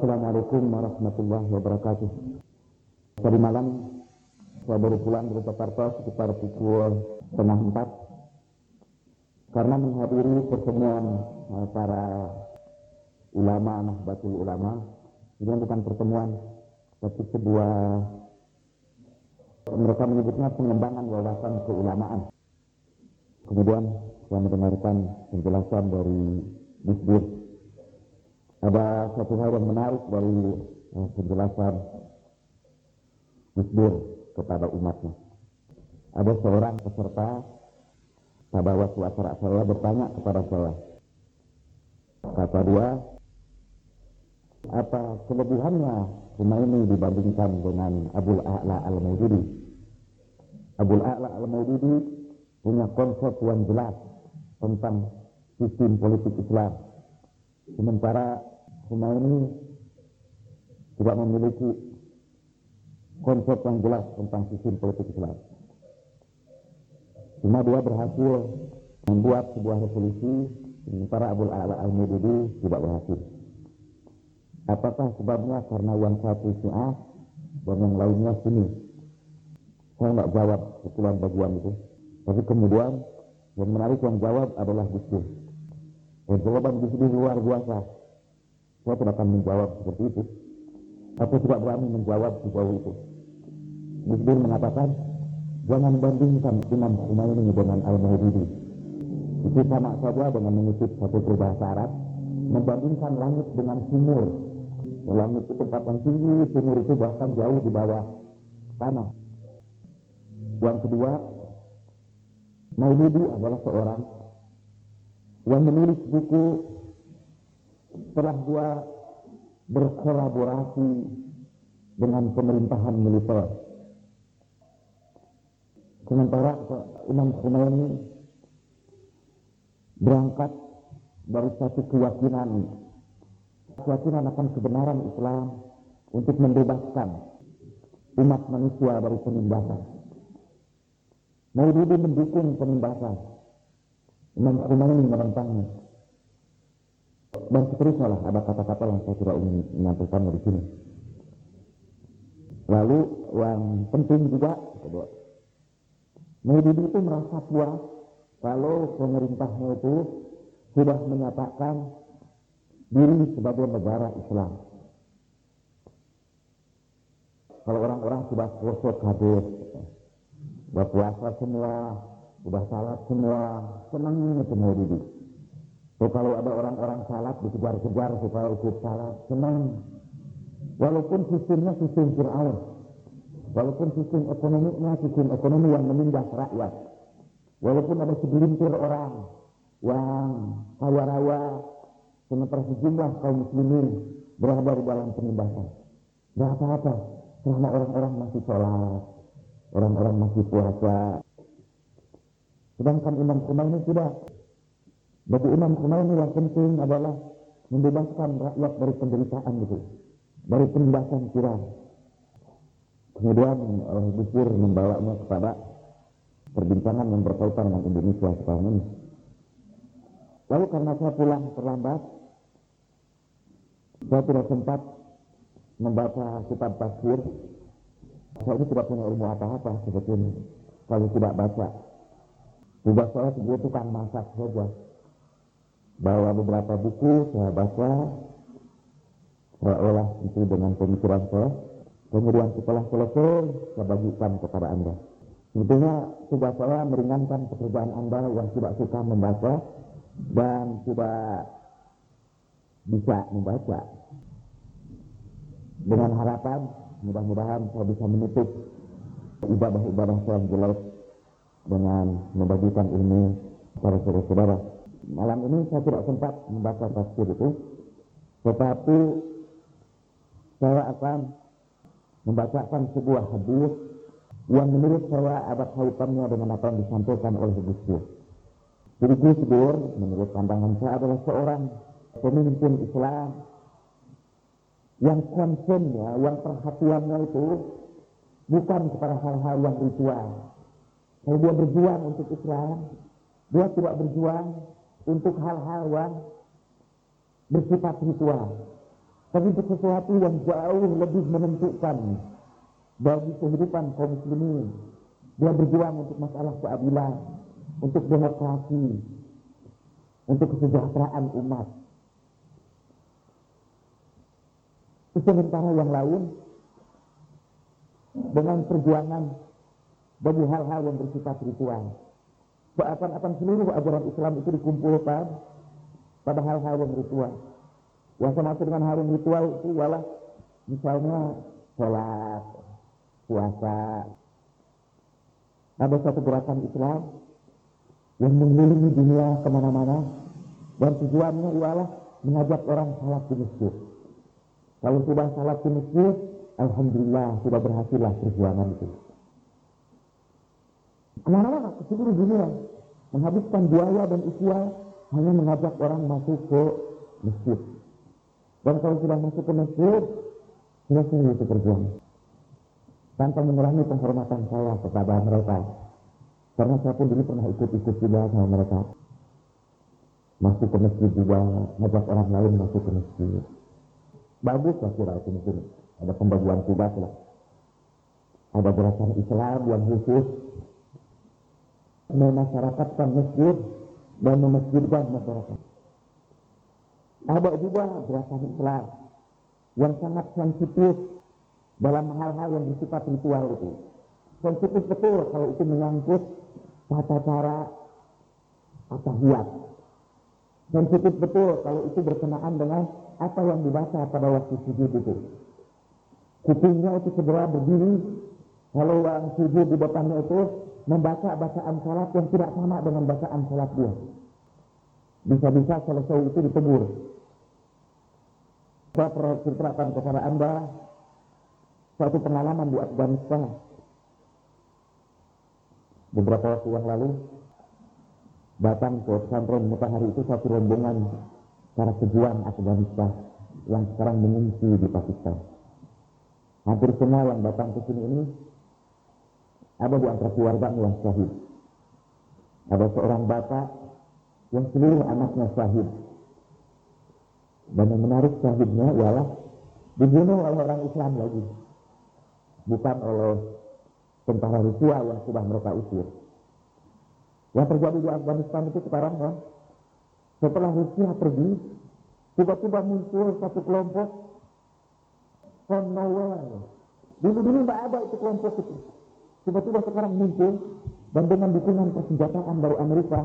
Assalamualaikum warahmatullahi wabarakatuh. Tadi malam saya baru pulang dari Jakarta sekitar pukul setengah empat karena menghadiri pertemuan eh, para ulama Nahdlatul Ulama. Ini bukan pertemuan, tapi sebuah mereka menyebutnya pengembangan wawasan keulamaan. Kemudian saya mendengarkan penjelasan dari Gus Ada satu hal yang menarik dari eh, penjelasan Gus kepada umatnya. Ada seorang peserta pada waktu acara saya bertanya kepada saya. Kata dia, apa kelebihannya ini dibandingkan dengan Abul A'la Al-Maududi? Abul A'la Al-Maududi punya konsep yang jelas tentang sistem politik Islam. Sementara ini tidak memiliki konsep yang jelas tentang sistem politik Islam. Cuma dia berhasil membuat sebuah revolusi, sementara Abul A'la al-Mudidi tidak berhasil. Apakah sebabnya karena yang satu Syiah dan yang lainnya sini? Saya nggak jawab kebetulan bagian itu. Tapi kemudian yang menarik yang jawab adalah Gus Jawaban Gus Dur luar biasa. Saya tidak akan menjawab seperti itu. Aku tidak berani menjawab sejauh itu. Gus Dur mengatakan, jangan bandingkan Imam Khomeini dengan Al-Mahdudi. Itu sama saja dengan mengutip satu berbahasa Arab, membandingkan langit dengan sumur. Langit itu tempat yang tinggi, sumur itu bahkan jauh di bawah tanah. Yang kedua, Maulidi adalah seorang yang menulis buku setelah dia berkolaborasi dengan pemerintahan militer. Sementara Imam Khomeini berangkat dari satu keyakinan, keyakinan akan kebenaran Islam untuk membebaskan umat manusia dari penindasan. Maududi mendukung penindasan. Khomeini menentangnya. Dan seterusnya lah ada kata-kata yang saya tidak ingin menyampaikan dari sini. Lalu yang penting juga, Maududi itu merasa puas kalau pemerintahnya itu sudah menyatakan diri sebagai negara Islam. Kalau orang-orang sudah kosot hadir, sudah puasa semua, sudah salat semua, senang itu Maududi. So, kalau ada orang-orang salat dikejar-kejar supaya ikut salat, senang. Walaupun sistemnya sistem Fir'aun. Walaupun sistem ekonominya sistem ekonomi yang menindas rakyat. Walaupun ada segelintir orang yang kaya raya, sementara sejumlah kaum muslimin berada di dalam penindasan. Tidak apa-apa, selama orang-orang masih sholat, orang-orang masih puasa. Sedangkan Imam Khomeini tidak. Bagi Imam Khomeini yang penting adalah membebaskan rakyat dari penderitaan itu, dari penindasan kurang. Kemudian uh, Gus membawanya kepada perbincangan yang berkaitan dengan Indonesia sekarang ini. Lalu karena saya pulang terlambat, saya tidak sempat membaca kitab tafsir. Saya ini tidak punya ilmu apa-apa sebetulnya kalau tidak baca. Tugas saya sebagai tukang masak saja. Bawa beberapa buku saya baca, saya olah itu dengan pemikiran saya. Kemudian setelah selesai, saya bagikan kepada Anda. Sebetulnya tugas saya meringankan pekerjaan Anda yang tidak suka membaca dan tidak bisa membaca. Dengan harapan mudah-mudahan saya bisa menutup ibadah-ibadah saya yang jelek dengan membagikan ilmu para saudara-saudara. Malam ini saya tidak sempat membaca tafsir itu, tetapi saya akan membacakan sebuah hadis yang menurut saya ada kaitannya dengan apa yang disampaikan oleh Gus. Jadi Gus Dur menurut pandangan saya adalah seorang pemimpin Islam yang concernnya, yang perhatiannya itu bukan kepada hal-hal yang ritual. Kalau dia berjuang untuk Islam, dia tidak berjuang untuk hal-hal yang bersifat ritual. tapi untuk sesuatu yang jauh lebih menentukan bagi kehidupan kaum muslimin. Dia berjuang untuk masalah keadilan, untuk demokrasi, untuk kesejahteraan umat. Sementara yang lain dengan perjuangan bagi hal-hal yang bersifat ritual. Seakan-akan seluruh ajaran Islam itu dikumpulkan pada hal-hal yang ritual. Yang maksud dengan hal yang ritual itu ialah misalnya sholat, puasa. Ada satu gerakan Islam yang mengelilingi dunia ke mana-mana dan tujuannya ialah mengajak orang salat di masjid. Kalau sudah salat di masjid, Alhamdulillah sudah berhasillah perjuangan itu. Ke mana-mana ke seluruh dunia menghabiskan biaya dan usia hanya mengajak orang masuk ke masjid. Dan kalau sudah masuk ke masjid, selesai itu perjuangan. Tanpa mengurangi penghormatan saya kepada mereka. Karena saya pun dulu pernah ikut-ikut juga sama mereka. Masuk ke masjid juga, ngajak orang lain masuk ke masjid. Bagus lah kira itu mungkin. Ada pembagian tugas lah. Ada gerakan Islam yang khusus memasyarakatkan masjid dan memasjidkan masyarakat. Ada juga gerakan Islam yang sangat sensitif dalam hal-hal yang bersifat ritual itu. Sensitif betul kalau itu menyangkut tata cara atahiyat. Sensitif betul kalau itu berkenaan dengan apa yang dibaca pada waktu sujud itu. Kupingnya itu segera berdiri kalau orang sujud di depannya itu membaca bacaan salat yang tidak sama dengan bacaan salat dia. Bisa-bisa selesai itu ditegur. Saya pernah ceritakan kepada Anda suatu pengalaman di Afghanistan. Beberapa waktu yang lalu datang ke pesantren Mutahari itu satu rombongan para pejuang Afghanistan yang sekarang mengungsi di Pakistan. Hampir semua yang datang ke sini ini ada di antara keluarga yang syahid. Ada seorang bapak yang seluruh anaknya syahid. Dan yang menarik syahidnya ialah dibunuh oleh orang Islam lagi. Bukan oleh tentara Rusia yang sudah mereka usir. Yang terjadi di Afghanistan itu sekarang kan, setelah Rusia pergi, tiba-tiba muncul satu kelompok from nowhere. Dulu-dulu tidak ada itu kelompok itu. Tiba-tiba sekarang muncul dan dengan dukungan persenjataan dari Amerika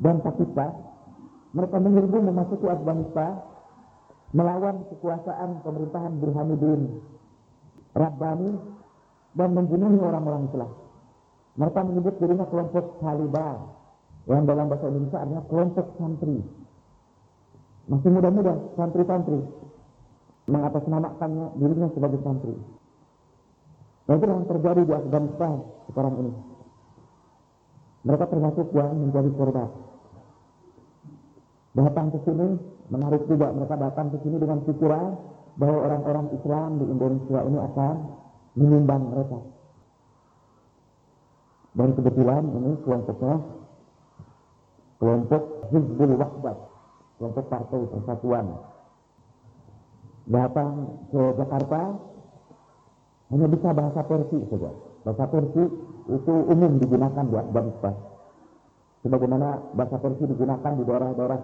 dan Pakistan, mereka menyerbu memasuki Afghanistan melawan kekuasaan pemerintahan Burhanuddin Rabbani dan membunuh orang-orang Islam. Mereka menyebut dirinya kelompok Taliban yang dalam bahasa Indonesia adalah kelompok santri. Masih muda-muda, santri-santri mengatasnamakannya dirinya sebagai santri. Nah itu yang terjadi di Afghanistan sekarang ini. Mereka termasuk yang menjadi korban. Datang ke sini, menarik juga mereka datang ke sini dengan pikiran bahwa orang-orang Islam di Indonesia ini akan menyumbang mereka. Dan kebetulan ini kelompoknya kelompok Hizbul Wahbat, kelompok Partai Persatuan. Datang ke Jakarta, hanya bisa bahasa Persi saja. Bahasa Persi itu umum digunakan di Afghanistan. Sebagaimana bahasa Persi digunakan di daerah-daerah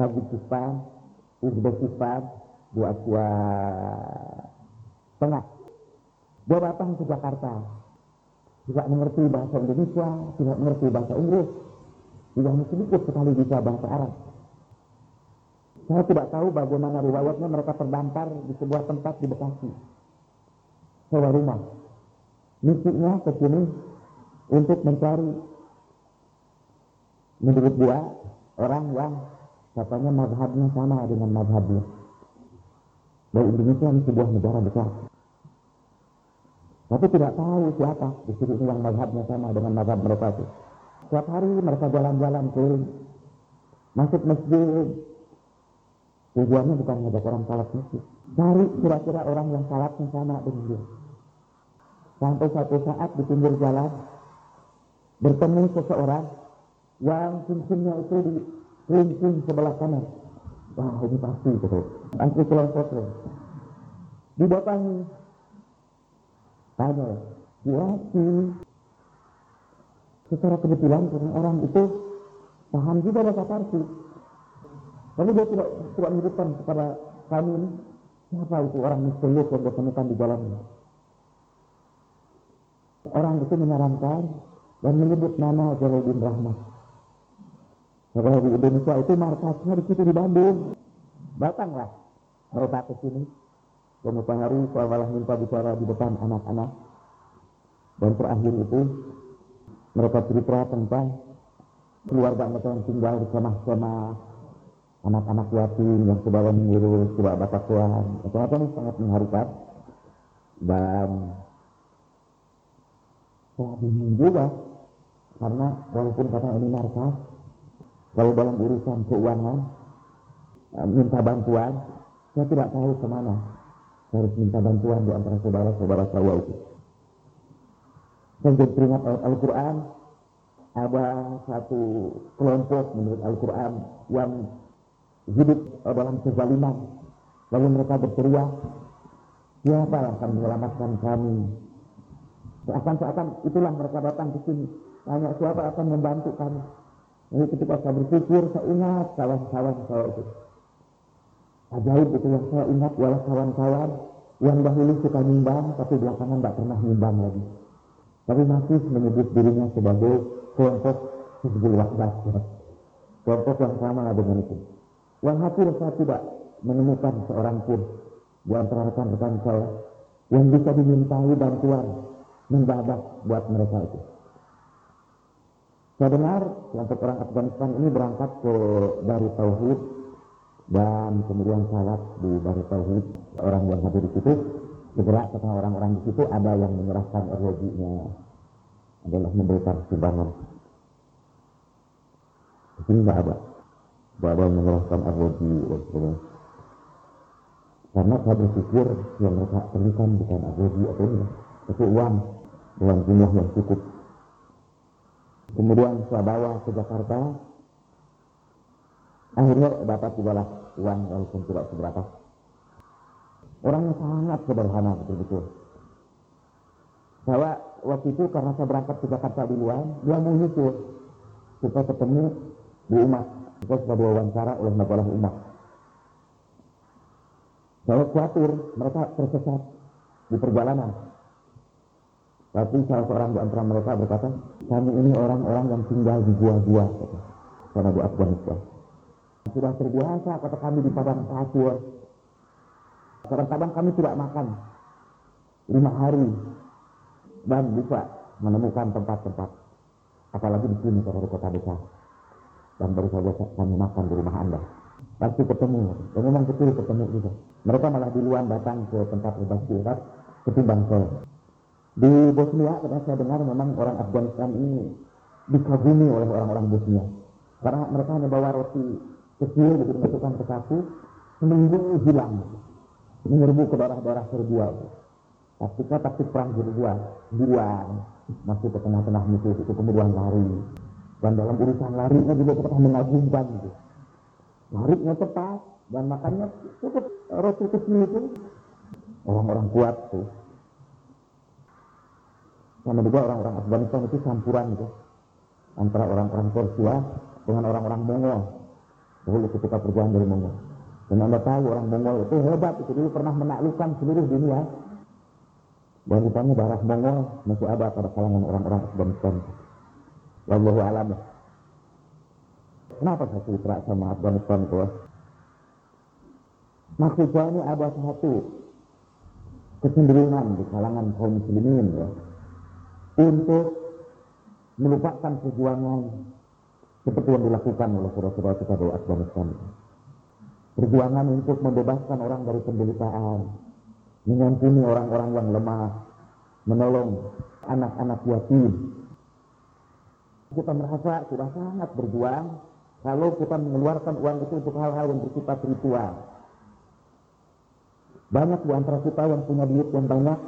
Tajikistan, Uzbekistan, di Asia Tengah. Dia datang ke Jakarta. Tidak mengerti bahasa Indonesia, tidak mengerti bahasa Inggris. Tidak sedikit sekali bisa bahasa Arab. Saya tidak tahu bagaimana riwayatnya mereka terdampar di sebuah tempat di Bekasi sewa rumah. Misinya ke sini untuk mencari menurut dia orang yang katanya madhabnya sama dengan madhabnya. Dan Indonesia ini sebuah negara besar. Tapi tidak tahu siapa di sini yang madhabnya sama dengan madhab mereka itu. Setiap hari mereka jalan-jalan keliling. Masuk masjid. Tujuannya bukan ngajak orang salat masjid. Cari kira-kira orang yang salatnya sama dengan dia. Sampai satu saat di pinggir jalan bertemu seseorang yang cincinnya itu di kelingking sebelah kanan. wah ini pasti gitu. Antri kelompok didatangi tanya dilatih secara kebetulan karena orang itu paham juga bahasa Parsi tapi dia tidak tidak menyebutkan kepada kami ini siapa itu orang misterius yang ditemukan di jalannya orang itu menyarankan dan menyebut nama Jalaluddin Rahmat di Indonesia itu markasnya di situ di Bandung. Datanglah mereka ke sini. Kemudian hari malah minta bicara di depan anak-anak. Dan terakhir itu mereka cerita tentang keluarga mereka yang tinggal bersama-sama anak-anak yatim yang sudah mengurus, sudah bapak tuan. Itu sangat mengharukan. Dan saya bingung juga karena walaupun kata ini markas, kalau dalam urusan keuangan, eh, minta bantuan, saya tidak tahu ke mana. Saya harus minta bantuan di antara saudara-saudara saya itu. Saya jadi teringat Al-Quran, ada satu kelompok menurut Al-Quran yang hidup dalam kezaliman. Lalu mereka berteriak, siapa yang akan menyelamatkan kami? Seakan-akan itulah mereka datang ke sini. Tanya siapa akan membantu kami? Ini ketika saya berpikir, saya ingat kawan-kawan saya itu. Ajaib itu yang saya ingat walau kawan-kawan yang dahulu suka nimbang, tapi belakangan tidak pernah nimbang lagi. Tapi masih menyebut dirinya sebagai kelompok Hizbul Wahdat. Kelompok yang sama dengan itu. Yang hampir saya tidak menemukan seorang pun di antara rekan-rekan saya yang bisa dimintai bantuan mendadak buat mereka itu. Saya dengar kelompok orang Afghanistan ini berangkat ke Baru Tauhid dan kemudian salat di Baru Tauhid. Orang yang hadir di situ segera setelah orang-orang di situ ada yang menyerahkan ROG-nya adalah memberikan sumbangan. Di sini tidak ada. Tidak ada yang menyerahkan dan sebagainya. Karena saya berpikir yang mereka perlukan bukan ROG atau ini, tapi uang dengan jumlah yang cukup Kemudian saya bawa ke Jakarta. Akhirnya dapat lah uang walaupun tidak seberapa. Orangnya sangat sederhana betul-betul. Saya waktu itu karena saya berangkat ke Jakarta duluan, dia mau nyusul supaya ketemu di umat. Kita sudah diwawancara oleh Nabalah umat. Saya khawatir mereka tersesat di perjalanan. Tapi salah seorang di antara mereka berkata, kami ini orang-orang yang tinggal di gua-gua, karena di Afghanistan. Sudah terbiasa kata kami di padang pasir. Kadang-kadang kami tidak makan lima hari dan bisa menemukan tempat-tempat. Apalagi di sini di kota besar. Dan baru saja kami makan di rumah Anda. Pasti ketemu, dan memang betul ketemu juga. Mereka malah duluan datang ke tempat berbagi ketimbang saya. Di Bosnia, karena saya dengar memang orang Afghanistan ini dikagumi oleh orang-orang Bosnia. Karena mereka hanya bawa roti kecil, gitu, dimasukkan ke saku, seminggu hilang. Menyerbu ke daerah-daerah Serbia. Taktiknya taktik perang Serbia, duluan, masuk ke tengah-tengah musuh, itu kemudian lari. Dan dalam urusan larinya juga pernah mengagumkan. Gitu. Larinya tepat, dan makannya cukup roti kecil itu. Orang-orang kuat tuh sama juga orang-orang Afghanistan itu campuran itu. Antara orang-orang Persia dengan orang-orang Mongol. Dahulu ketika perjuangan dari Mongol. Dan anda tahu orang Mongol itu hebat. Itu dulu pernah menaklukkan seluruh dunia. Dan rupanya darah Mongol masih ada pada kalangan orang-orang Afghanistan. Wallahu alam. Kenapa saya cerita sama Afghanistan itu? Maksudnya ini ada satu kecenderungan di kalangan kaum muslimin ya untuk melupakan perjuangan seperti yang dilakukan oleh saudara-saudara kita di Afghanistan. Perjuangan untuk membebaskan orang dari penderitaan, mengampuni orang-orang yang lemah, menolong anak-anak yatim. Kita merasa sudah sangat berjuang kalau kita mengeluarkan uang itu untuk hal-hal yang bersifat ritual. Banyak di antara kita yang punya duit yang banyak,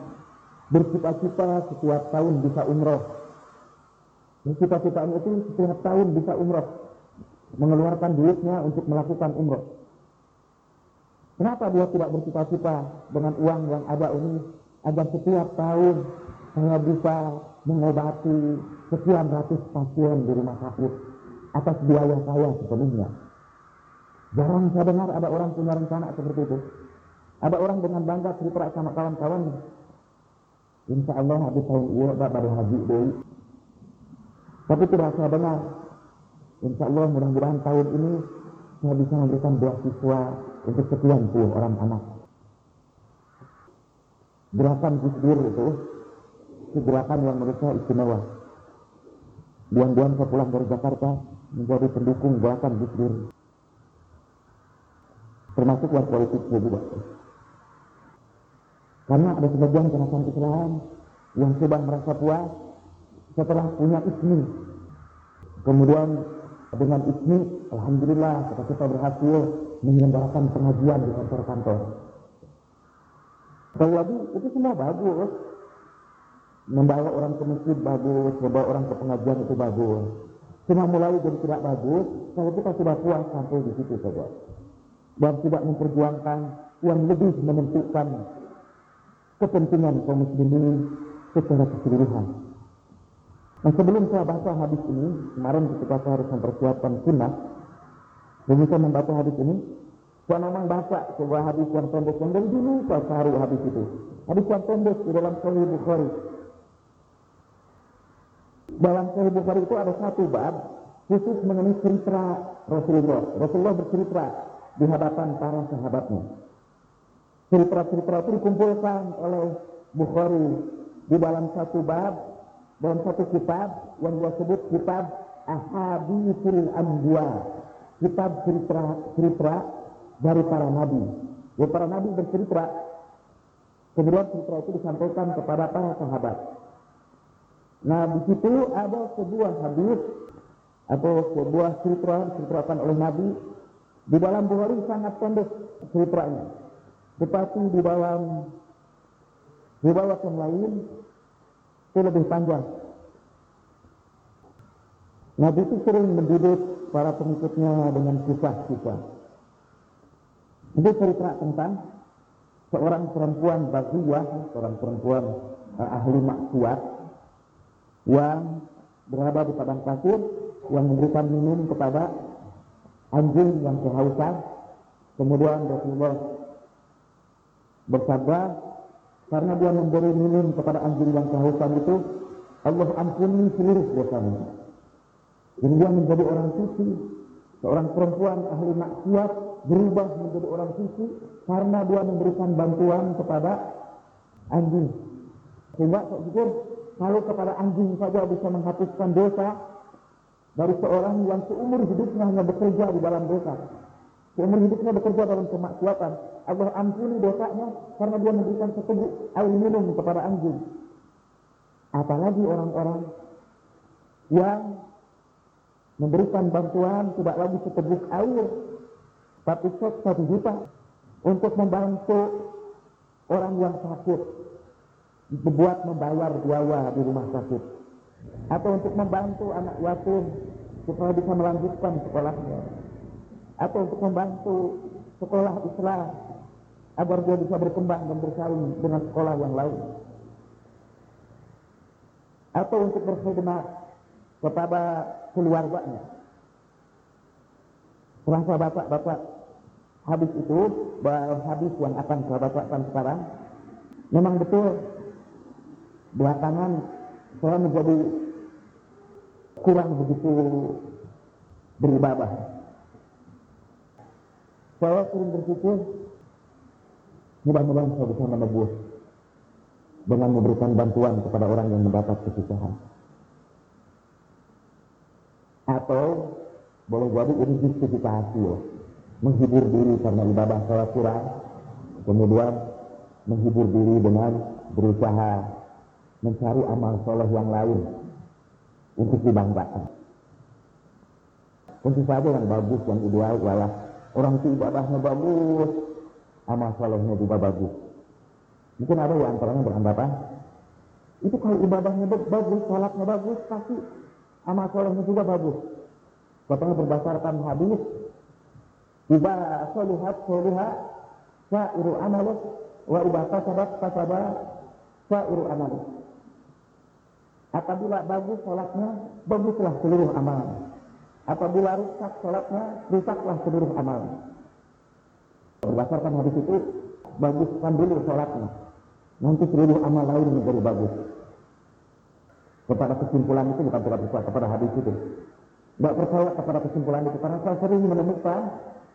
bercita-cita setiap tahun bisa umroh. Bercita-citaan itu setiap tahun bisa umroh. Mengeluarkan duitnya untuk melakukan umroh. Kenapa dia tidak bercita-cita dengan uang yang ada ini agar setiap tahun saya bisa mengobati sekian ratus pasien di rumah sakit atas biaya saya sepenuhnya. Jarang saya dengar ada orang punya rencana seperti itu. Ada orang dengan bangga cerita sama kawan-kawannya. Insya Allah habis tahun ini pada haji deh. Tapi tidak saya dengar. Insya Allah mudah-mudahan tahun ini saya bisa memberikan beasiswa untuk sekian puluh orang anak. Gerakan Gusdur itu, itu gerakan yang menurut saya istimewa. Buan-buan saya pulang dari Jakarta menjadi pendukung gerakan Gusdur. Termasuk luar politik juga. Karena ada sebagian gerakan Islam yang sudah merasa puas setelah punya ismi. Kemudian dengan ismi, Alhamdulillah kita, kita berhasil menyelenggarakan pengajian di kantor-kantor. Kalau lagi itu semua bagus. Membawa orang ke masjid bagus, membawa orang ke pengajian itu bagus. Cuma mulai jadi tidak bagus, kalau kita sudah puas sampai di situ saja. Dan tidak memperjuangkan yang lebih menentukan kepentingan kaum muslimin secara keseluruhan. Nah sebelum saya baca hadis ini, kemarin ketika saya harus mempersiapkan sunnah, saya membaca hadis ini, saya memang baca sebuah hadis yang pendek yang dari dulu saya cari hadis itu. Hadis yang pendek di dalam Sahih Bukhari. Dalam Sahih Bukhari itu ada satu bab khusus mengenai cerita Rasulullah. Rasulullah bercerita di hadapan para sahabatnya. Cerita-cerita itu dikumpulkan oleh Bukhari di dalam satu bab, dalam satu kitab yang dia sebut kitab Ahadithul Anbiya. Kitab cerita-cerita dari para nabi. Ya, para nabi bercerita, kemudian cerita itu disampaikan kepada para sahabat. Nah, di situ ada sebuah hadis atau sebuah cerita diceritakan oleh Nabi di dalam Bukhari sangat pendek ceritanya. Tetapi di dalam riwayat yang lain itu lebih panjang. Nabi itu sering mendidik para pengikutnya dengan kisah-kisah. Itu cerita tentang seorang perempuan bagiwah, seorang perempuan uh, ahli maksiat yang berada di padang pasir yang memberikan minum kepada anjing yang kehausan. Kemudian Rasulullah bersabda, karena dia memberi minum kepada anjing yang kehausan itu, Allah ampuni seluruh dosanya. Jadi dia menjadi orang suci, seorang perempuan ahli maksiat berubah menjadi orang suci karena dia memberikan bantuan kepada anjing. Sehingga saya pikir kalau kepada anjing saja bisa menghapuskan dosa dari seorang yang seumur hidupnya hanya bekerja di dalam dosa. Seumur hidupnya bekerja dalam kemaksiatan. Allah ampuni dosanya karena dia memberikan seteguk air minum kepada anjing. Apalagi orang-orang yang memberikan bantuan tidak lagi seteguk air, tapi cek satu juta untuk membantu orang yang sakit, membuat membayar biaya di rumah sakit, atau untuk membantu anak yatim supaya bisa melanjutkan sekolahnya, atau untuk membantu sekolah Islam agar dia bisa berkembang dan bersaing dengan sekolah yang lain, atau untuk berkhidmat kepada keluarganya. Serasa bapak-bapak habis itu, habis yang akan saya bacakan sekarang, memang betul belakangan saya menjadi kurang begitu beribadah. Saya sering berpikir, mudah-mudahan saya bisa menebus dengan memberikan bantuan kepada orang yang mendapat kesusahan. Atau boleh jadi ini justifikasi ya. menghibur diri karena ibadah sholat kurang, kemudian menghibur diri dengan berusaha mencari amal soleh yang lain untuk dibanggakan. Tentu saja yang bagus, yang ideal adalah orang itu ibadahnya bagus, amal solehnya juga bagus. Mungkin ada yang antaranya beranggapan, itu kalau ibadahnya bagus, sholatnya bagus, pasti amal solehnya juga bagus. Katanya berdasarkan hadis, Iba solihat solihat sa'iru amaluk wa idza kasabat kasaba sa'iru amaluk. Apabila bagus sholatnya, baguslah seluruh amal. Apabila rusak sholatnya, rusaklah seluruh amal. Berdasarkan hadis itu, baguskan dulu sholatnya. Nanti seluruh amal lain menjadi bagus. Kepada kesimpulan itu bukan tidak percaya kepada hadis itu. Tidak percaya kepada kesimpulan itu karena saya sering menemukan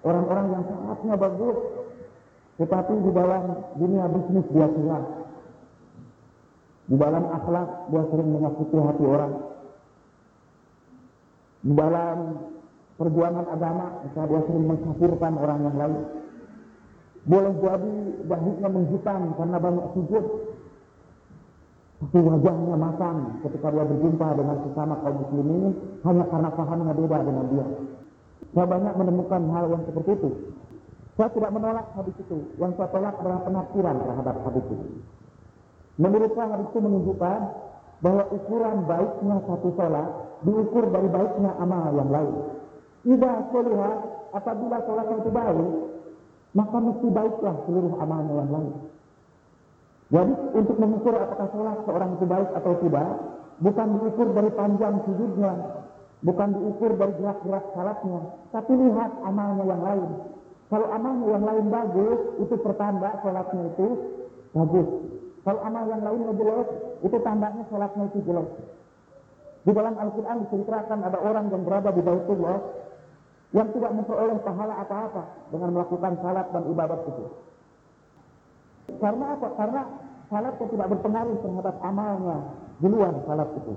orang-orang yang sholatnya bagus, tetapi di dalam dunia bisnis dia kurang. Di dalam akhlak dia sering menyakiti hati orang. Dalam perjuangan agama dia sering mengkafirkan orang yang lain. Boleh jadi bahunya menghitam karena banyak sujud. Tapi wajahnya masam ketika dia berjumpa dengan sesama kaum muslimin hanya karena pahamnya beda dengan dia. Saya banyak menemukan hal yang seperti itu. Saya tidak menolak hadis itu. Yang saya tolak adalah penafsiran terhadap hadis itu. Menurut saya hadis itu menunjukkan bahwa ukuran baiknya satu sholat diukur dari baiknya amal yang lain. Tidak solihat apabila sholat itu baik, maka mesti baiklah seluruh amalnya yang lain. Jadi untuk mengukur apakah sholat seorang itu baik atau tidak, bukan diukur dari panjang sujudnya, bukan diukur dari gerak-gerak salatnya, tapi lihat amalnya yang lain. Kalau amalnya yang lain bagus, itu pertanda sholatnya itu bagus. Kalau amal yang lainnya jelek, itu tandanya sholatnya itu jelek. Di dalam Al-Quran diceritakan ada orang yang berada di Baitullah yang tidak memperoleh pahala apa-apa dengan melakukan salat dan ibadat itu. Karena apa? Karena salat itu tidak berpengaruh terhadap amalnya di luar salat itu.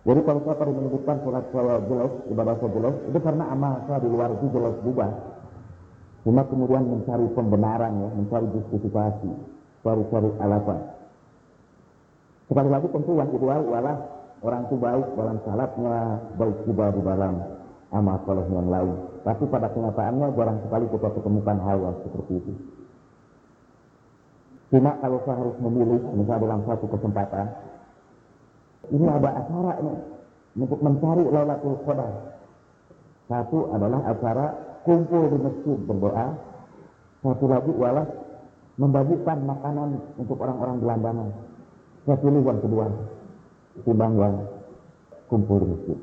Jadi kalau saya tadi menyebutkan sholat saya jelas, ibadah saya jelas, itu karena amal saya di luar itu jelas bubar. Cuma kemudian mencari pembenaran ya, mencari justifikasi, cari-cari alasan. Sekali lagi tentu yang ideal adalah orang itu baik dalam salatnya, baik juga di dalam amal soleh yang lain. Tapi pada kenyataannya jarang sekali kita ketemukan hal yang seperti itu. Cuma kalau saya harus memilih, misalnya dalam satu kesempatan, ini ada acara ini untuk mencari Lailatul Qadar. Satu adalah acara kumpul di masjid berdoa. Satu lagi adalah membagikan makanan untuk orang-orang gelandangan. Saya pilih yang kedua, timbang yang kumpul masjid.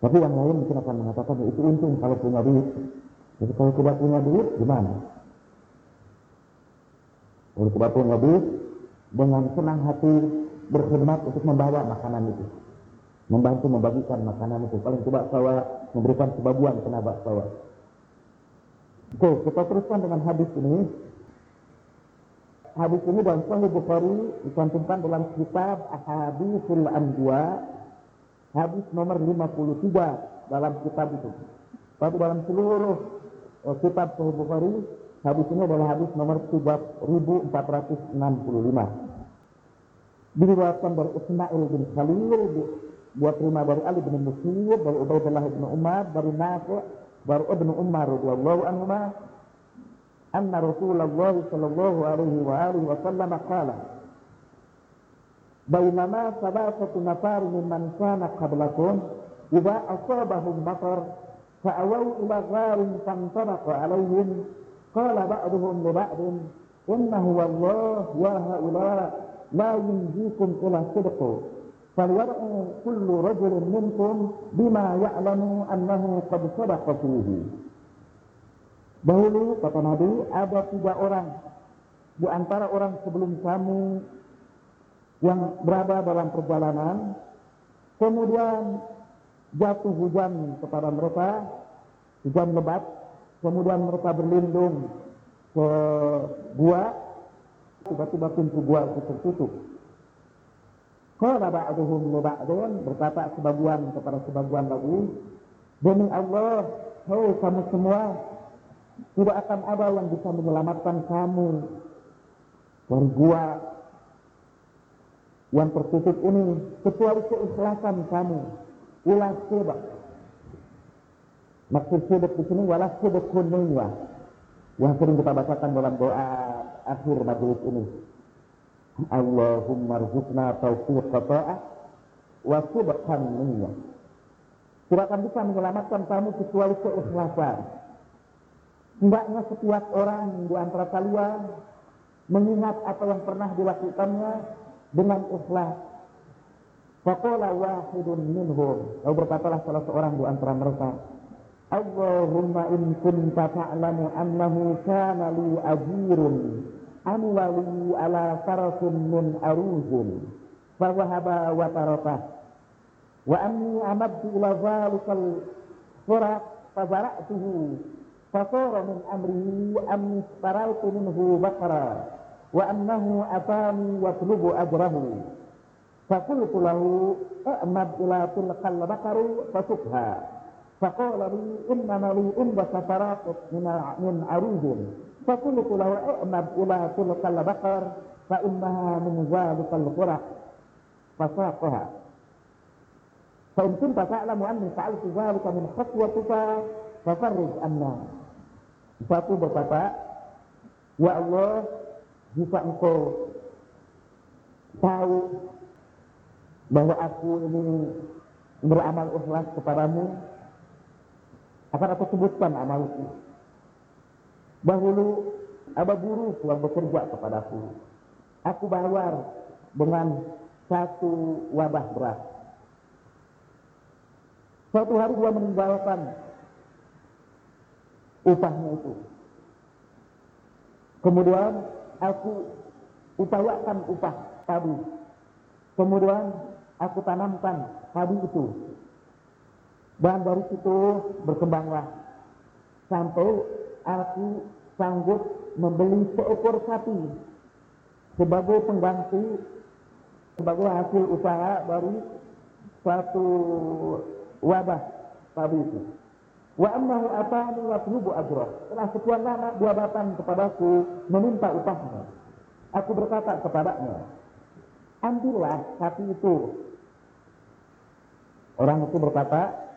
Tapi yang lain mungkin akan mengatakan itu untung kalau punya duit. Jadi kalau tidak punya duit gimana? Kalau tidak punya duit dengan senang hati berkhidmat untuk membawa makanan itu. Membantu membagikan makanan itu. Paling coba saya memberikan sebabuan kena saya. Oke, kita teruskan dengan hadis ini. Hadis ini dalam Sahih Bukhari dicantumkan dalam kitab Ahadithul Anbiya hadis nomor 53 dalam kitab itu. Tapi dalam seluruh oh, kitab Sahih Bukhari hadis ini adalah hadis nomor 3465 diriwayatkan dari Ismail bin Khalil buat terima dari Ali bin Musayyib dari Ubaidullah bin Umar dari Nafi' وابن عمر رضي الله عنهما أن رسول الله صلى الله عليه وآله وسلم قال بينما ثلاثة نفار ممن كان قبلكم إذا أصابهم مطر فأووا إلى غار فانطلق عليهم قال بعضهم لبعض إنه والله وهؤلاء لا ينجيكم إلى صدق فليرأى كل رجل منكم بما يعلم أنه قد صدق فيه Dahulu kata Nabi ada tiga orang di antara orang sebelum kamu yang berada dalam perjalanan kemudian jatuh hujan kepada mereka hujan lebat kemudian mereka berlindung ke gua tiba-tiba pintu gua itu tertutup. Qala ba'duhum li ba'dun berkata sebagian kepada sebagian lagi, demi Allah, hei kamu semua tidak akan ada yang bisa menyelamatkan kamu dari gua yang tertutup ini kecuali keikhlasan kamu. Ulah sebab. Maksud sebab di sini walah sebab kuningwa. Yang sering kita bacakan dalam doa akhir majelis ini. Allahumma rzuqna taufiq ta'ah wa subhan niyyah. Tidak akan bisa menyelamatkan kamu kecuali keikhlasan. Hendaknya setiap orang di antara kalian mengingat apa yang pernah dilakukannya dengan ikhlas. Faqala wahidun minhum. Lalu berkatalah salah seorang di antara mereka, Allahumma in kunta ta'lamu annahu kana li ajirun amwalu ala farasin min aruzin fawahaba wa tarakah wa anni amadtu ila zalikal furat fabara'tuhu fasara min amrihi am istaraltu minhu bakara wa annahu atani wa tulubu ajrahu fakultu lahu a'mad ila tilkal bakaru fasukha فقال لي إنما لي أمة سفرات من من عروض فقلت له اعمد إلى تلك البقر فإنها من ذلك الفرق فساقها فإن كنت تعلم أني فعلت ذلك من خطوتك ففرج عنا Satu berkata, Ya Allah, jika engkau tahu bahwa aku ini beramal ikhlas kepadamu, akan aku sebutkan amalku. Dahulu ada buruh yang bekerja kepadaku. Aku bayar dengan satu wabah beras. Suatu hari dia meninggalkan upahnya itu. Kemudian aku upayakan upah padi. Kemudian aku tanamkan padi itu dan dari situ berkembanglah sampai aku sanggup membeli seekor sapi sebagai pengganti sebagai hasil usaha dari satu wabah sapi itu. Wa amnahu atani wa tulubu ajra. Setelah sekian lama dia datang kepadaku meminta upahnya. Aku berkata kepadanya, ambillah sapi itu. Orang itu berkata,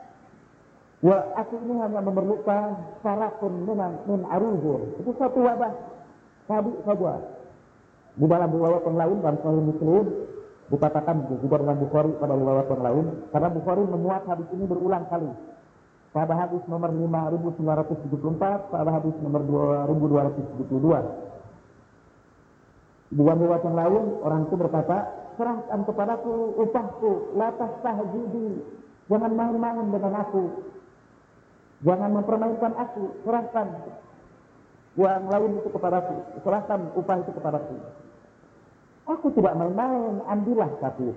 Ya aku ini hanya memerlukan sarakun minan min aruzur. Itu satu wabah sabi saja. Di dalam riwayat yang lain Muslim dikatakan juga dengan Bukhari pada yang lain karena Bukhari memuat hadis ini berulang kali. Pada hadis nomor 5974, pada hadis nomor 2272. Di dalam riwayat yang lain orang itu berkata, serahkan kepadaku upahku, latah tahjudi, jangan main-main dengan aku, Jangan mempermainkan aku, serahkan uang lain itu kepadaku, serahkan upah itu kepadaku. Aku tidak main-main, ambillah itu.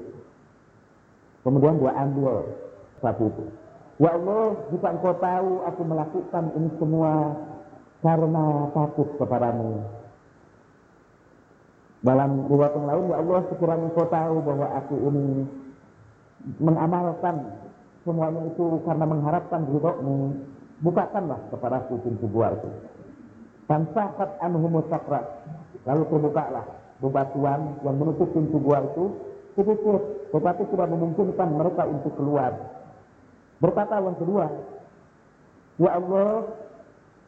Kemudian dia ambil satu itu. Ya Allah, jika engkau tahu aku melakukan ini semua karena takut kepadamu. Dalam yang lain, ya Allah, sekiranya engkau tahu bahwa aku ini mengamalkan semuanya itu karena mengharapkan ridhomu bukakanlah kepada pintu itu. Tansakat anhumus sakrat lalu terbukalah bebatuan yang menutup pintu gua itu. Sedikit tetapi sudah memungkinkan mereka untuk keluar. Berkata yang kedua ya Allah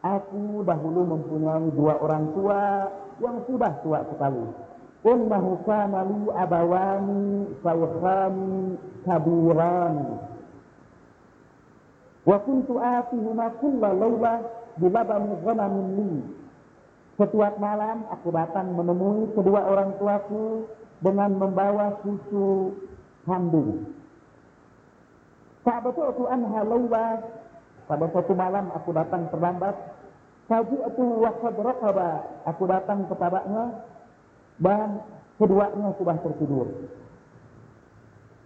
aku dahulu mempunyai dua orang tua yang sudah tua sekali. Ummahu kana abawani sawkhani kabirani Wa kuntu atihuma kulla laula bilabani ghanamin li. Setiap malam aku datang menemui kedua orang tuaku dengan membawa susu kambing. Fa'abatu anha laula pada suatu malam aku datang terlambat. Faji'atu wa qad raqaba. Aku datang kepadanya dan keduanya sudah tertidur.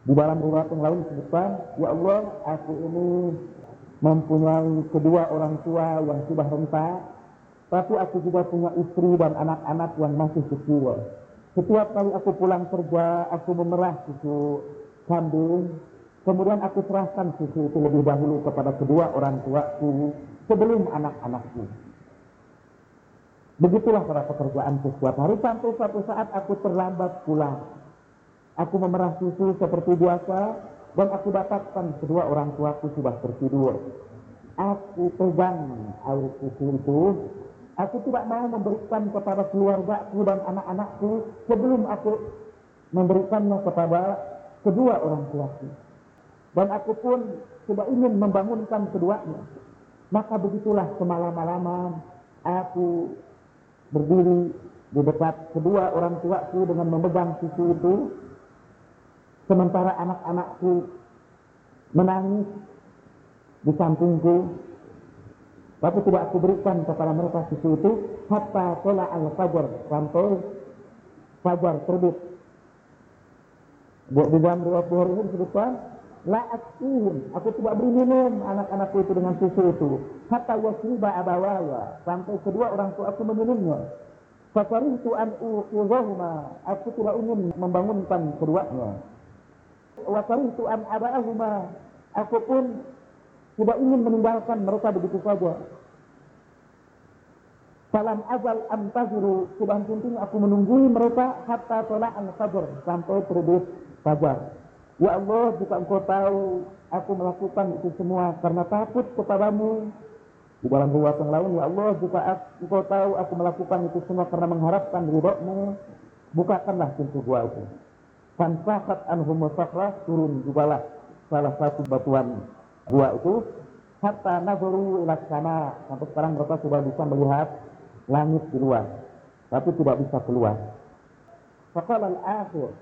Di dalam riwayat yang lain disebutkan, Ya Allah, aku ini mempunyai kedua orang tua yang sudah renta, tapi aku juga punya istri dan anak-anak yang masih kecil. Setiap kali aku pulang kerja, aku memerah susu kambing, kemudian aku serahkan susu itu lebih dahulu kepada kedua orang tuaku sebelum anak-anakku. Begitulah para pekerjaan setiap hari sampai suatu saat aku terlambat pulang. Aku memerah susu seperti biasa, dan aku dapatkan kedua orang tuaku sudah tertidur. Aku pegang air itu. Aku tidak mau memberikan kepada keluargaku dan anak-anakku sebelum aku memberikannya kepada kedua orang tuaku. Dan aku pun tidak ingin membangunkan keduanya. Maka begitulah semalam-malaman aku berdiri di dekat kedua orang tuaku dengan memegang susu itu, sementara anak-anakku menangis di sampingku, tapi tidak aku berikan kepada mereka susu itu, hatta tola al-fajr, sampai fajar terbit. Di dalam riwayat Bukhari ini disebutkan, la asqihim, aku tidak beri minum anak-anakku itu dengan susu itu, hatta wasriba abawaya, sampai kedua orang tua aku meminumnya. Fakarihtu an uqidhahuma. Aku tidak ingin membangunkan keduanya. Wa karihtu an aba'ahuma. Aku pun tidak ingin meninggalkan mereka begitu saja. Falam azal antaziru. Sudah penting aku menunggui mereka hatta tola al-fajr. Sampai terbit fajar. Ya Allah, jika engkau tahu aku melakukan itu semua karena takut kepadamu, di dalam yang lain, ya Allah, jika engkau tahu aku melakukan itu semua karena mengharapkan ridhomu, bukakanlah pintu gua itu. Fansakat anhum musafrah, turun jugalah salah satu batuan gua itu, hatta nazaru ila sampai sekarang mereka sudah bisa melihat langit di luar, tapi tidak bisa keluar. Fakal al-akhir,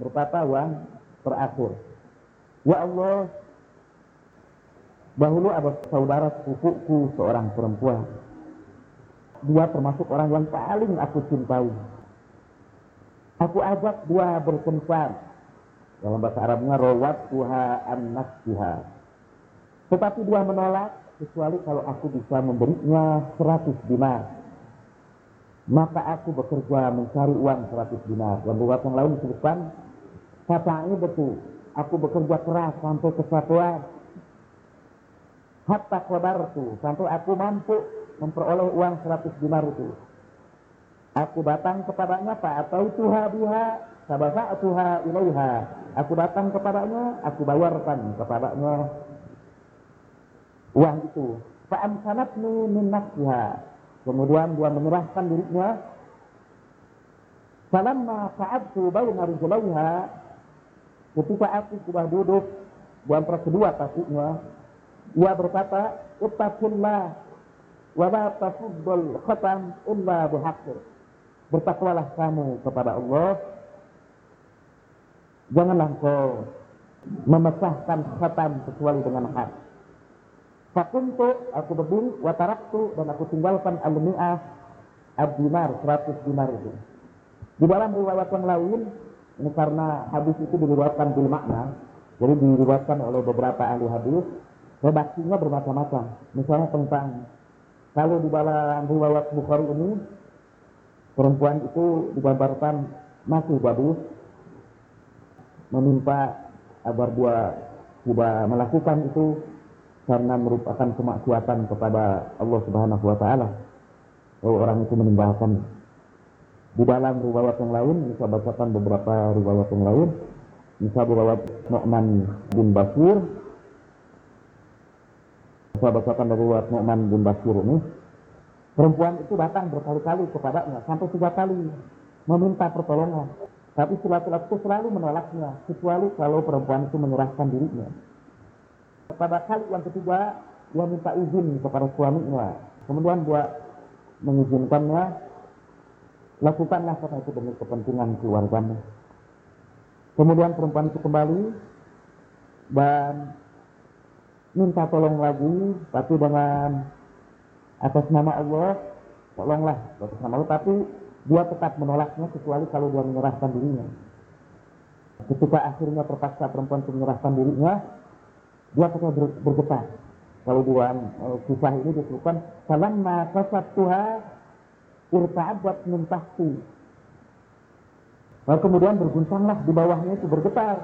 berkata yang terakhir, Ya Allah, Dahulu ada saudara sepupuku seorang perempuan. Dia termasuk orang yang paling aku cintai. Aku ajak dia berkencan. Dalam bahasa Arabnya rawat tuha anak nafsiha. Tetapi dia menolak kecuali kalau aku bisa memberinya 100 dinar. Maka aku bekerja mencari uang 100 dinar. Dan buat yang lain disebutkan, katanya betul. Aku bekerja keras sampai kesatuan hatta qadartu sampai aku mampu memperoleh uang 100 dinar itu. Aku datang kepadanya atau tuha biha tuha ilaiha. Aku datang kepadanya, aku bayarkan kepadanya uang itu. Fa'amsanatni min nafsiha. Kemudian dia menyerahkan dirinya. Falamma fa'abtu bayna rijlaiha. Ketika aku sudah duduk di antara kakinya, ia berkata, "Ittaqillah wa la tafuddal khatam illa bihaqqi." Bertakwalah kamu kepada Allah. Janganlah engkau memecahkan khatam kecuali dengan hak. Fakuntu, aku berdiri, wataraktu, dan aku tinggalkan al-mi'ah ad-dinar, 100 dinar itu. Di dalam riwayat yang lain, ini karena hadis itu diriwayatkan bil makna, jadi diriwayatkan oleh beberapa ahli hadis, redaksinya bermacam-macam. Misalnya tentang kalau di dalam riwayat Bukhari ini perempuan itu digambarkan masih bagus meminta agar dia tidak melakukan itu karena merupakan kemaksiatan kepada Allah Subhanahu wa taala. Orang itu meninggalkan di dalam riwayat yang lain, bisa bacakan beberapa riwayat yang lain, bisa riwayat Nu'man bin Basir saya bacakan riwayat Nu'man bin Bashir ini, perempuan itu datang berkali-kali kepadanya, sampai tiga kali meminta pertolongan. Tapi laki-laki itu selalu menolaknya, kecuali kalau perempuan itu menyerahkan dirinya. Pada kali yang ketiga, dia minta izin kepada suaminya. Kemudian dia mengizinkannya, lakukanlah karena itu demi kepentingan keluarganya. Kemudian perempuan itu kembali dan minta tolong lagi, tapi dengan atas nama Allah, tolonglah atas nama Allah, tapi dia tetap menolaknya kecuali kalau dia menyerahkan dirinya. Ketika akhirnya terpaksa perempuan itu menyerahkan dirinya, dia tetap ber bergetar. Kalau dalam uh, kisah ini disebutkan, salam kasat Tuhan irta'abat min tahti. Lalu kemudian berguncanglah di bawahnya itu bergetar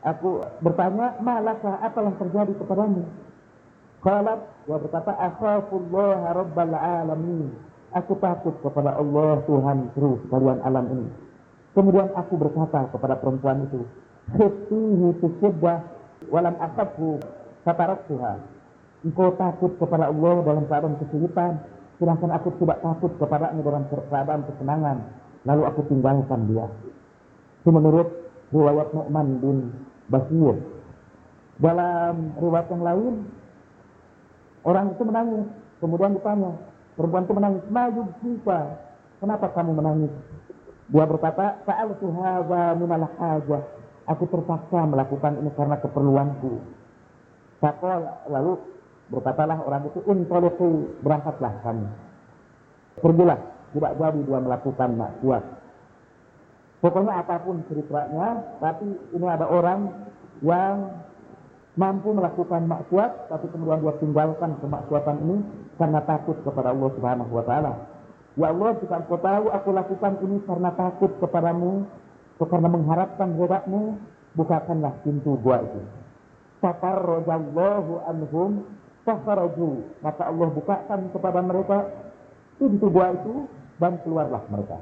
Aku bertanya, malakah apa yang terjadi kepadamu? Qalat, wa berkata, akhafullah rabbal alamin. Aku takut kepada Allah Tuhan seluruh sekalian alam ini. Kemudian aku berkata kepada perempuan itu, Khiftihi tusibah walam akhafu Tuhan. Engkau takut kepada Allah dalam keadaan kesulitan, sedangkan aku tidak takut kepadanya dalam keadaan kesenangan. Lalu aku tinggalkan dia. Itu menurut riwayat Nu'man bin Basir. Dalam riwayat yang lain, orang itu menangis. Kemudian ditanya, Perempuan itu menangis. Maju siapa? Kenapa kamu menangis? Dia berkata, Fa'altu hadza minal hajah. Aku terpaksa melakukan ini karena keperluanku. Fakol lalu berkatalah orang itu intoliku berangkatlah kami. Pergilah, tidak jadi dia melakukan maksiat. Pokoknya apa pun ceritanya, tapi ini ada orang yang mampu melakukan maksiat, tapi kemudian dia tinggalkan kemaksiatan ini karena takut kepada Allah Subhanahu Wa Taala. Ya Allah, jika engkau tahu aku lakukan ini karena takut kepadamu, karena mengharapkan ridhamu, bukakanlah pintu gua itu. Fafarrajallahu anhum fafaraju. Maka Allah bukakan kepada mereka pintu gua itu dan keluarlah mereka.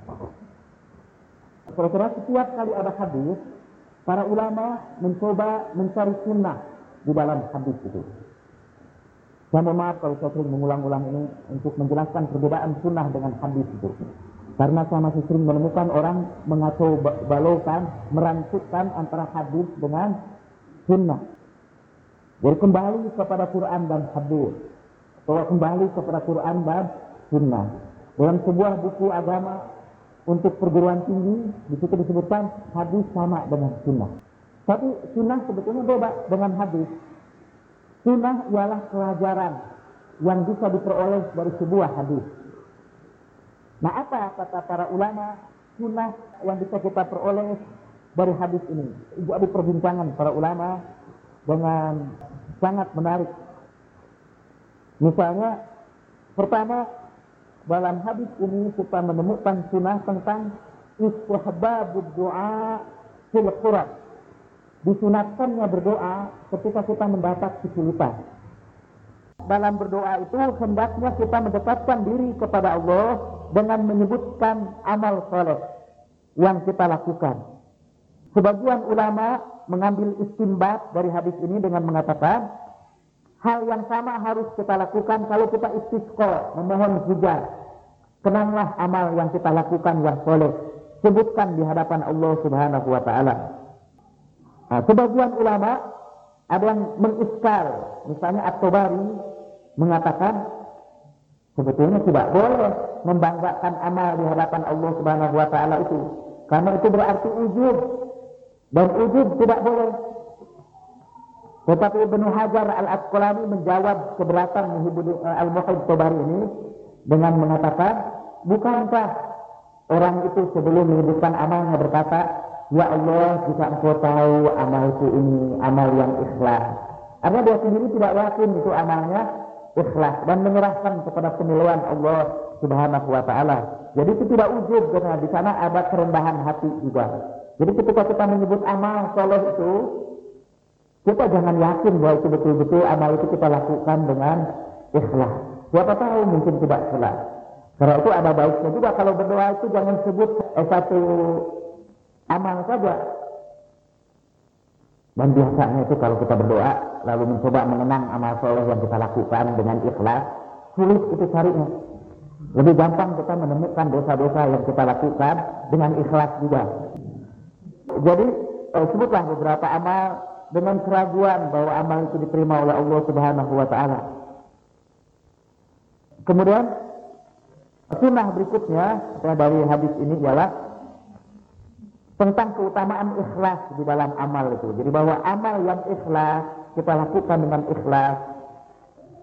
Saudara, setiap kali ada hadis, para ulama mencoba mencari sunnah di dalam hadis itu. Saya mohon maaf kalau saya sering mengulang-ulang ini untuk menjelaskan perbedaan sunnah dengan hadis itu. Karena saya masih sering menemukan orang mengacau balaukan, merancukkan antara hadis dengan sunnah. Jadi kembali kepada Quran dan hadis. Kalau kembali kepada Quran dan sunnah. Dalam sebuah buku agama untuk perguruan tinggi, di situ disebutkan hadis sama dengan sunnah. Tapi sunnah sebetulnya beda dengan hadis. Sunnah ialah pelajaran yang bisa diperoleh dari sebuah hadis. Nah apa kata para ulama sunnah yang bisa kita peroleh dari hadis ini? Ibu ada perbincangan para ulama dengan sangat menarik. Misalnya, pertama dalam hadis ini kita menemukan sunnah tentang istihbabud doa fil. Disunatkannya berdoa ketika kita mendapat kesulitan. Dalam berdoa itu hendaknya kita mendekatkan diri kepada Allah dengan menyebutkan amal soleh yang kita lakukan. Sebagian ulama mengambil istimbat dari hadis ini dengan mengatakan hal yang sama harus kita lakukan kalau kita istisqa, memohon hujan. Kenanglah amal yang kita lakukan yang soleh. Sebutkan di hadapan Allah Subhanahu wa taala. Nah, sebagian ulama ada yang misalnya At-Tabari mengatakan sebetulnya tidak boleh membanggakan amal di hadapan Allah Subhanahu wa taala itu. Karena itu berarti ujub. Dan ujub tidak boleh. Tetapi Ibnu Hajar Al-Asqalani menjawab keberatan Al-Muhib Tabari ini dengan mengatakan, bukankah orang itu sebelum menyebutkan amalnya berkata, Ya Allah, jika engkau tahu amalku ini amal yang ikhlas. Karena dia sendiri tidak yakin itu amalnya ikhlas dan menyerahkan kepada penilaian Allah Subhanahu wa taala. Jadi itu tidak ujub karena di sana ada kerendahan hati juga. Jadi ketika kita menyebut amal soleh itu, kita jangan yakin bahwa itu betul-betul amal itu kita lakukan dengan ikhlas. Siapa tahu mungkin tidak salah. Karena itu ada baiknya juga kalau berdoa itu jangan sebut eh, satu amal saja. Dan biasanya itu kalau kita berdoa lalu mencoba mengenang amal soleh yang kita lakukan dengan ikhlas, sulit itu carinya. Lebih gampang kita menemukan dosa-dosa yang kita lakukan dengan ikhlas juga. Jadi eh, sebutlah beberapa amal dengan keraguan bahwa amal itu diterima oleh Allah Subhanahu wa taala. Kemudian sunnah berikutnya dari hadis ini ialah tentang keutamaan ikhlas di dalam amal itu. Jadi bahwa amal yang ikhlas kita lakukan dengan ikhlas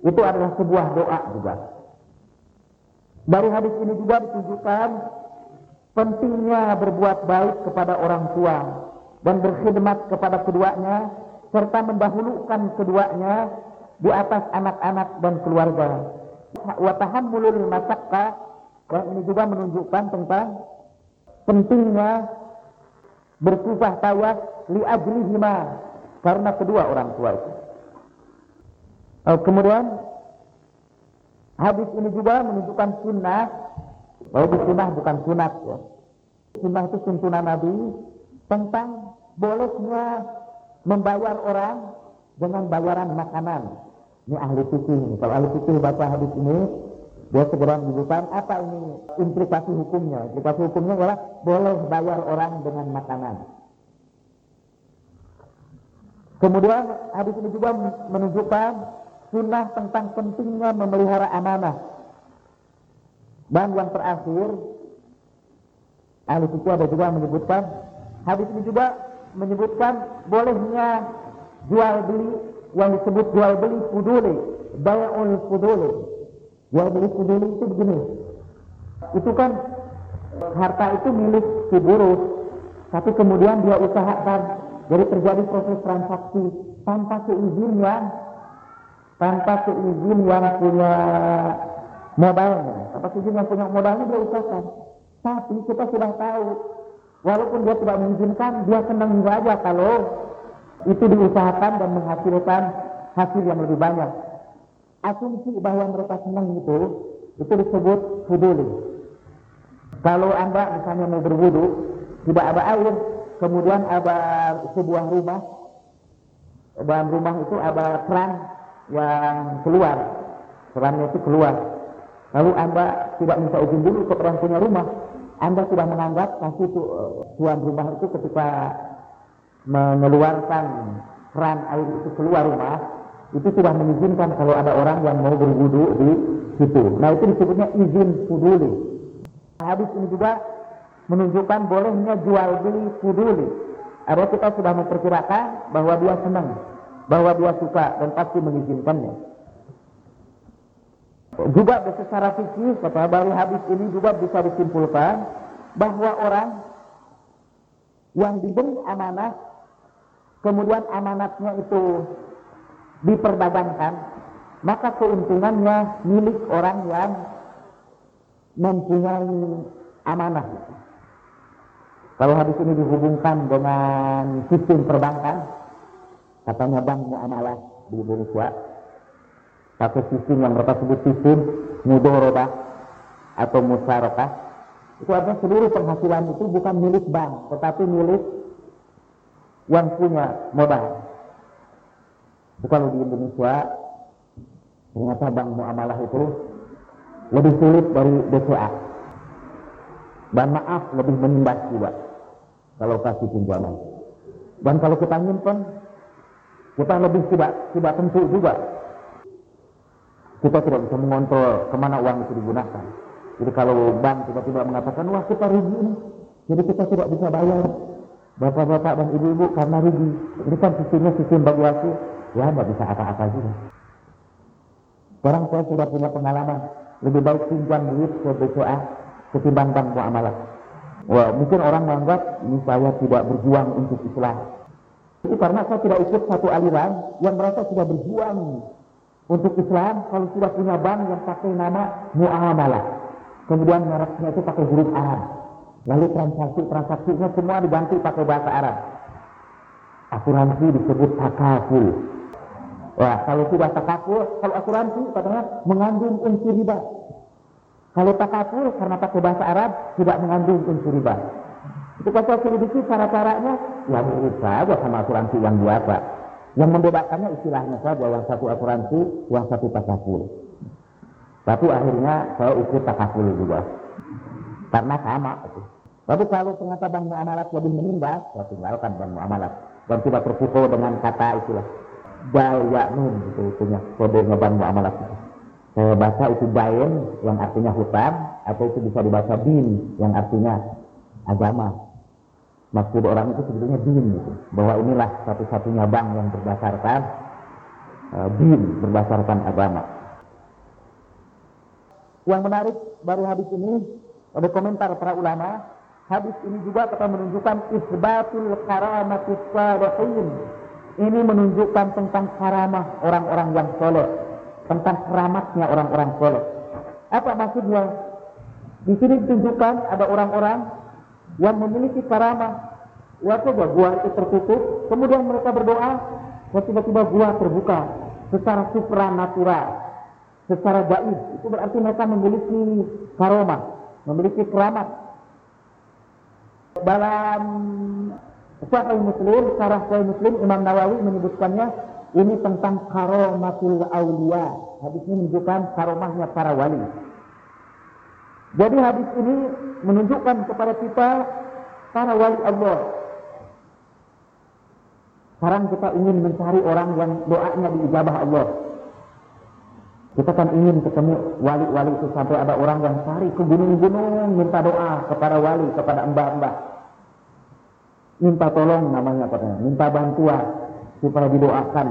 itu adalah sebuah doa juga. Dari hadis ini juga ditunjukkan pentingnya berbuat baik kepada orang tua dan berkhidmat kepada keduanya serta mendahulukan keduanya di atas anak-anak dan keluarga wa tahammulul masakka dan ini juga menunjukkan tentang pentingnya bersusah tawas li ajlihima karena kedua orang tua itu. Oh, kemudian hadis ini juga menunjukkan sunnah bahwa sunnah bukan sunat ya. Sunnah itu tuntunan Nabi tentang bolehnya membayar orang dengan bayaran makanan. Ini ahli fikih. Kalau ahli fikih baca hadis ini, dia segera menyebutkan apa ini implikasi hukumnya. Implikasi hukumnya adalah boleh bayar orang dengan makanan. Kemudian hadis ini juga menunjukkan sunnah tentang pentingnya memelihara amanah. Dan yang terakhir, ahli fikih ada juga menyebutkan, hadis ini juga menyebutkan bolehnya jual beli yang disebut jual beli fuduli, bay'ul fuduli. Beli fuduli itu begini. Itu kan harta itu milik si buruh, tapi kemudian dia usahakan jadi terjadi proses transaksi tanpa seizin yang tanpa seizin yang punya modalnya, tanpa seizin yang punya modalnya dia usahakan. Tapi kita sudah tahu, walaupun dia tidak mengizinkan, dia senang saja kalau itu diusahakan dan menghasilkan hasil yang lebih banyak. Asumsi bahwa mereka senang itu, itu disebut fuduli. Kalau anda misalnya mau berwudu, tidak ada air, kemudian ada sebuah rumah, dalam rumah itu ada keran yang keluar, kerannya itu keluar. Lalu anda tidak minta izin dulu ke orang punya rumah, anda sudah menganggap kasih itu, tuan rumah itu ketika mengeluarkan keran air itu keluar rumah, itu sudah mengizinkan kalau ada orang yang mau berwudu di situ. Nah itu disebutnya izin fuduli. Hadis ini juga menunjukkan bolehnya jual beli fuduli. Artinya kita sudah memperkirakan bahwa dia senang, bahwa dia suka dan pasti mengizinkannya. Juga secara fikih, kata baru hadis ini juga bisa disimpulkan bahwa orang yang diberi amanah kemudian amanatnya itu diperdagangkan, maka keuntungannya milik orang yang mempunyai amanah. Kalau hadis ini dihubungkan dengan sistem perbankan, katanya bank muamalah di Indonesia, satu sistem yang mereka sebut sistem mudoroba atau musyarakah, itu artinya seluruh penghasilan itu bukan milik bank, tetapi milik yang punya modal. Kalau di Indonesia, ternyata bank muamalah itu lebih sulit dari BCA. Dan maaf, lebih menimbat juga kalau kasih pinjaman. Dan kalau kita nyimpen, kita lebih tidak tidak tentu juga. Kita tidak bisa mengontrol ke mana uang itu digunakan. Jadi kalau bank tiba-tiba mengatakan, wah kita rugi jadi kita tidak bisa bayar bapak-bapak dan ibu-ibu karena rugi. Ini kan sistemnya sistem valuasi, ya nggak bisa apa-apa juga. Sekarang saya sudah punya pengalaman, lebih baik pinjam duit ke BCA ketimbang bank muamalah. Wah, mungkin orang menganggap ini saya tidak berjuang untuk Islam. Itu karena saya tidak ikut satu aliran yang merasa sudah berjuang untuk Islam kalau sudah punya bank yang pakai nama muamalah. Kemudian mereknya itu pakai huruf A. Lalu transaksi-transaksinya semua diganti pakai bahasa Arab. Asuransi disebut takaful. Wah, kalau sudah takaful, kalau asuransi katanya mengandung unsur riba. Kalau takaful karena pakai bahasa Arab tidak mengandung unsur riba. Itu kalau saya selidiki cara-caranya, ya mirip saja sama asuransi yang biasa. Yang membedakannya istilahnya saja, yang satu asuransi, yang satu takaful. Tapi akhirnya saya ikut takaful juga. Karena sama. Tapi kalau ternyata bank muamalat lebih menimbas, saya tinggalkan bank muamalat. Dan tidak terpukul dengan kata itulah. Bayaknun itu punya kode ngebank muamalat itu. Saya baca itu bayan yang artinya hutang, atau itu bisa dibaca bin yang artinya agama. Maksud orang itu sebetulnya bin gitu. Bahwa inilah satu-satunya bank yang berdasarkan uh, bin, berdasarkan agama. Yang menarik baru habis ini ada komentar para ulama Hadis ini juga akan menunjukkan isbatul karamatis salihin. Ini menunjukkan tentang karamah orang-orang yang soleh. Tentang keramatnya orang-orang soleh. Apa maksudnya? Di sini ditunjukkan ada orang-orang yang memiliki karamah. Waktu gua itu tertutup, kemudian mereka berdoa, tiba-tiba gua terbuka secara supranatural, secara gaib. Itu berarti mereka memiliki karomah, memiliki keramat dalam Sahih Muslim, Sarah Sahih Muslim, Imam Nawawi menyebutkannya ini tentang karomatul awliya. Hadis ini menunjukkan karomahnya para wali. Jadi hadis ini menunjukkan kepada kita para wali Allah. Sekarang kita ingin mencari orang yang doanya diijabah Allah. Kita kan ingin ketemu wali-wali itu sampai ada orang yang cari ke gunung-gunung minta doa kepada wali, kepada mbah-mbah. Minta tolong namanya katanya, minta bantuan supaya didoakan.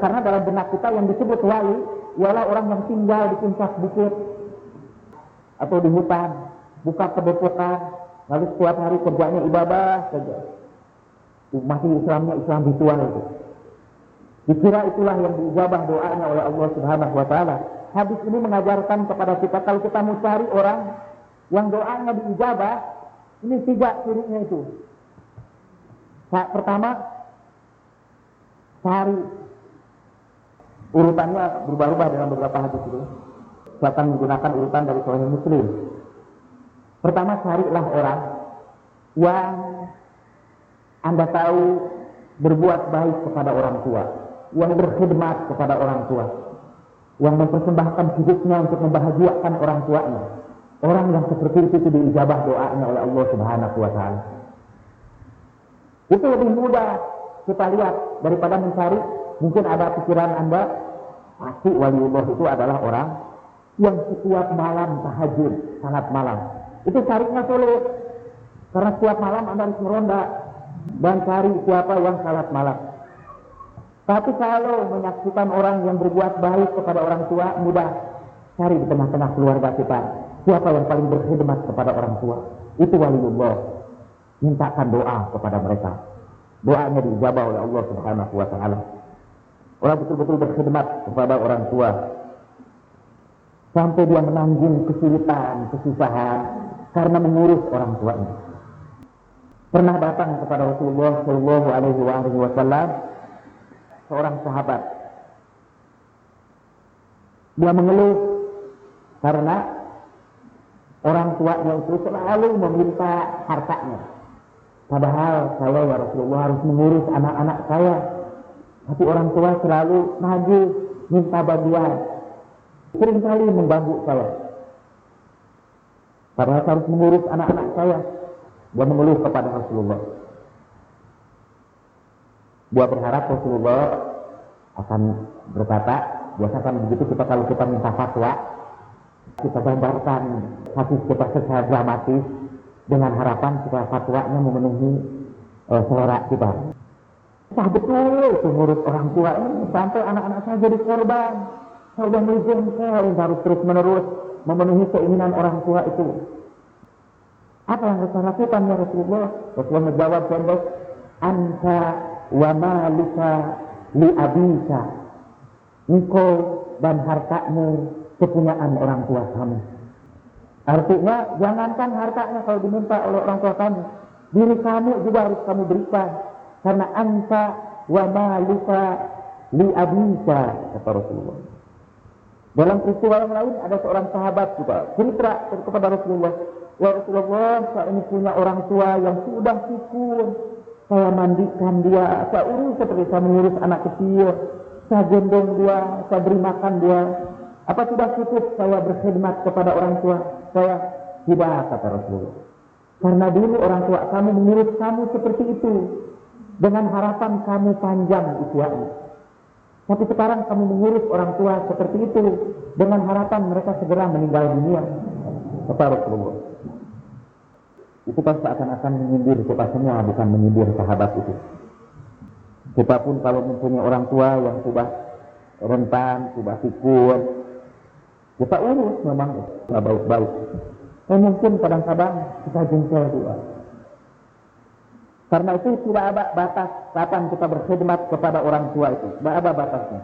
Karena dalam benak kita yang disebut wali ialah orang yang tinggal di puncak bukit atau di hutan, buka kedepokan, lalu setiap hari kerjanya ibadah saja. Masih Islamnya Islam ritual itu. Dikira itulah yang diijabah doanya oleh Allah Subhanahu wa taala. Hadis ini mengajarkan kepada kita kalau kita mau cari orang yang doanya diijabah, ini tiga cirinya itu. Nah, pertama, cari urutannya berubah-ubah dalam beberapa hadis itu. Silakan menggunakan urutan dari Sahih Muslim. Pertama, carilah orang yang Anda tahu berbuat baik kepada orang tua yang berkhidmat kepada orang tua, yang mempersembahkan hidupnya untuk membahagiakan orang tuanya. Orang yang seperti itu, itu diijabah doanya oleh Allah Subhanahu wa taala. Itu lebih mudah kita lihat daripada mencari mungkin ada pikiran Anda pasti waliullah itu adalah orang yang setiap malam tahajud, sangat malam. Itu carinya sulit. Karena setiap malam Anda harus meronda dan cari siapa yang salat malam. Tapi kalau menyaksikan orang yang berbuat baik kepada orang tua, mudah cari di tengah-tengah keluarga kita. Siapa yang paling berkhidmat kepada orang tua? Itu waliullah. Mintakan doa kepada mereka. Doanya dijabah oleh Allah Subhanahu wa taala. Orang betul-betul berkhidmat kepada orang tua. Sampai dia menanggung kesulitan, kesusahan karena mengurus orang tuanya. Pernah datang kepada Rasulullah Shallallahu Alaihi Wasallam seorang sahabat. Dia mengeluh karena orang tuanya itu selalu meminta hartanya. Padahal saya ya Rasulullah harus mengurus anak-anak saya. Tapi orang tua selalu maju minta bantuan. Seringkali mengganggu saya. Padahal saya harus mengurus anak-anak saya. Dia mengeluh kepada Rasulullah. Dia berharap Rasulullah akan berkata, biasakan begitu kita kalau kita minta fatwa, kita gambarkan hadis kita secara dramatis dengan harapan supaya fatwanya memenuhi uh, selera kita. Sah betul itu ngurus orang tua ini sampai anak-anak saya jadi korban. Saya sudah menjengkel harus terus menerus memenuhi keinginan orang tua itu. Apa yang harus saya lakukan ya Rasulullah? Rasulullah menjawab pendek, Anta wa malika li abika engkau dan hartamu kepunyaan orang tua kamu artinya jangankan hartanya kalau diminta oleh orang tua kamu diri kamu juga harus kamu berikan. Karena anta wa malika li abika kata Rasulullah. Dalam peristiwa yang lain ada seorang sahabat juga cerita kepada Rasulullah. Ya Rasulullah saya ini punya orang tua yang sudah syukur saya mandikan dia, saya urus seperti saya mengurus anak kecil, saya gendong dia, saya beri makan dia. Apa sudah cukup saya berkhidmat kepada orang tua? Saya tidak, kata Rasulullah. Karena dulu orang tua kamu mengurus kamu seperti itu. Dengan harapan kamu panjang usianya. Tapi sekarang kamu mengurus orang tua seperti itu. Dengan harapan mereka segera meninggal dunia. Kata Rasulullah itu kan seakan-akan menyindir kita semua bukan menyindir sahabat itu kita pun kalau mempunyai orang tua yang sudah rentan, sudah pikun kita urus memang nggak bau-bau. Eh, mungkin kadang-kadang kita jengkel juga. Karena itu tidak ada batas kapan kita berkhidmat kepada orang tua itu. Tidak ada batasnya.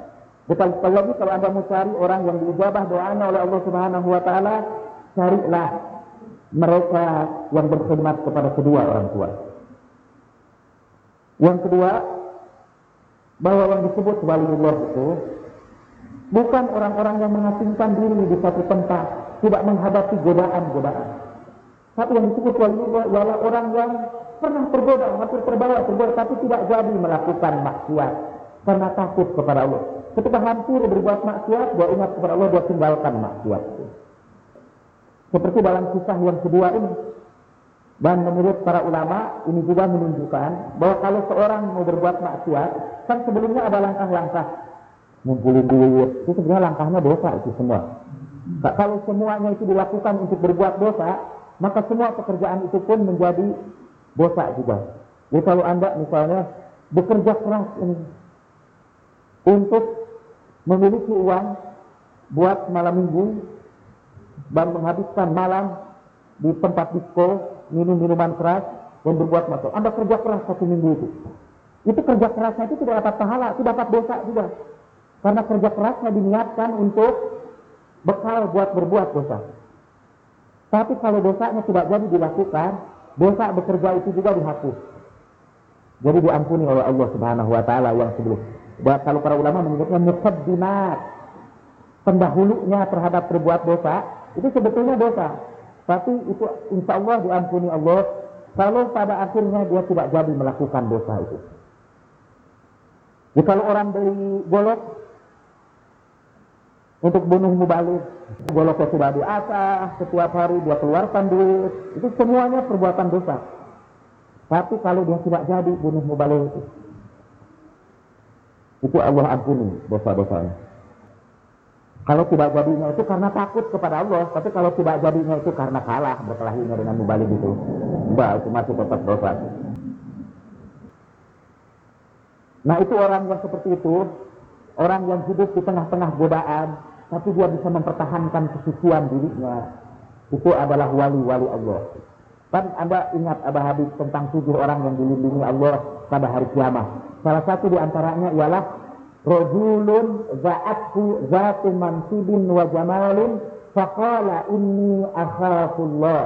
Bukan lagi kalau anda mau orang yang diijabah doanya oleh Allah Subhanahu Wa Taala, carilah mereka yang berkhidmat kepada kedua orang tua. Yang kedua, bahwa yang disebut waliullah itu bukan orang-orang yang mengasingkan diri di satu tempat, tidak menghadapi godaan-godaan. Tapi yang disebut waliullah orang yang pernah tergoda, hampir terbawa tergoda, tapi tidak jadi melakukan maksiat karena takut kepada Allah. Ketika hampir berbuat maksiat, dia ingat kepada Allah, dia tinggalkan maksiat. Seperti dalam kisah yang kedua ini. Dan menurut para ulama, ini juga menunjukkan bahwa kalau seorang mau berbuat maksiat, kan sebelumnya ada langkah-langkah. Ngumpulin duit, itu sebenarnya langkahnya dosa itu semua. Kalau semuanya itu dilakukan untuk berbuat dosa, maka semua pekerjaan itu pun menjadi dosa juga. Jadi kalau anda misalnya bekerja keras ini untuk memiliki uang buat malam minggu dan menghabiskan malam di tempat disco minum minuman keras dan berbuat macam. Anda kerja keras satu minggu itu. Itu kerja kerasnya itu tidak dapat pahala, tidak dapat dosa juga. Karena kerja kerasnya diniatkan untuk bekal buat berbuat dosa. Tapi kalau dosanya tidak jadi dilakukan, dosa bekerja itu juga dihapus. Jadi diampuni oleh Allah Subhanahu wa taala yang sebelum. Bahwa kalau para ulama menyebutnya muqaddimat. Pendahulunya terhadap berbuat dosa itu sebetulnya dosa. Tapi itu insya Allah diampuni Allah kalau pada akhirnya dia tidak jadi melakukan dosa itu. Jadi kalau orang beli golok untuk bunuh mubalik, goloknya sudah diasah, setiap hari dia keluarkan duit, itu semuanya perbuatan dosa. Tapi kalau dia tidak jadi bunuh mubalik itu, itu Allah ampuni dosa-dosanya. Kalau tidak jadinya itu karena takut kepada Allah, tapi kalau tidak jadinya itu karena kalah berkelahinya dengan mubalik itu, enggak itu masih tetap dosa. Nah itu orang yang seperti itu, orang yang hidup di tengah-tengah godaan, tapi dia bisa mempertahankan kesucian dirinya, itu adalah wali-wali Allah. Kan Anda ingat Abah Habib tentang tujuh orang yang dilindungi Allah pada hari kiamat. Salah satu di antaranya ialah rajulun za'athu zatu mansibin wa jamalin faqala inni akhafullah.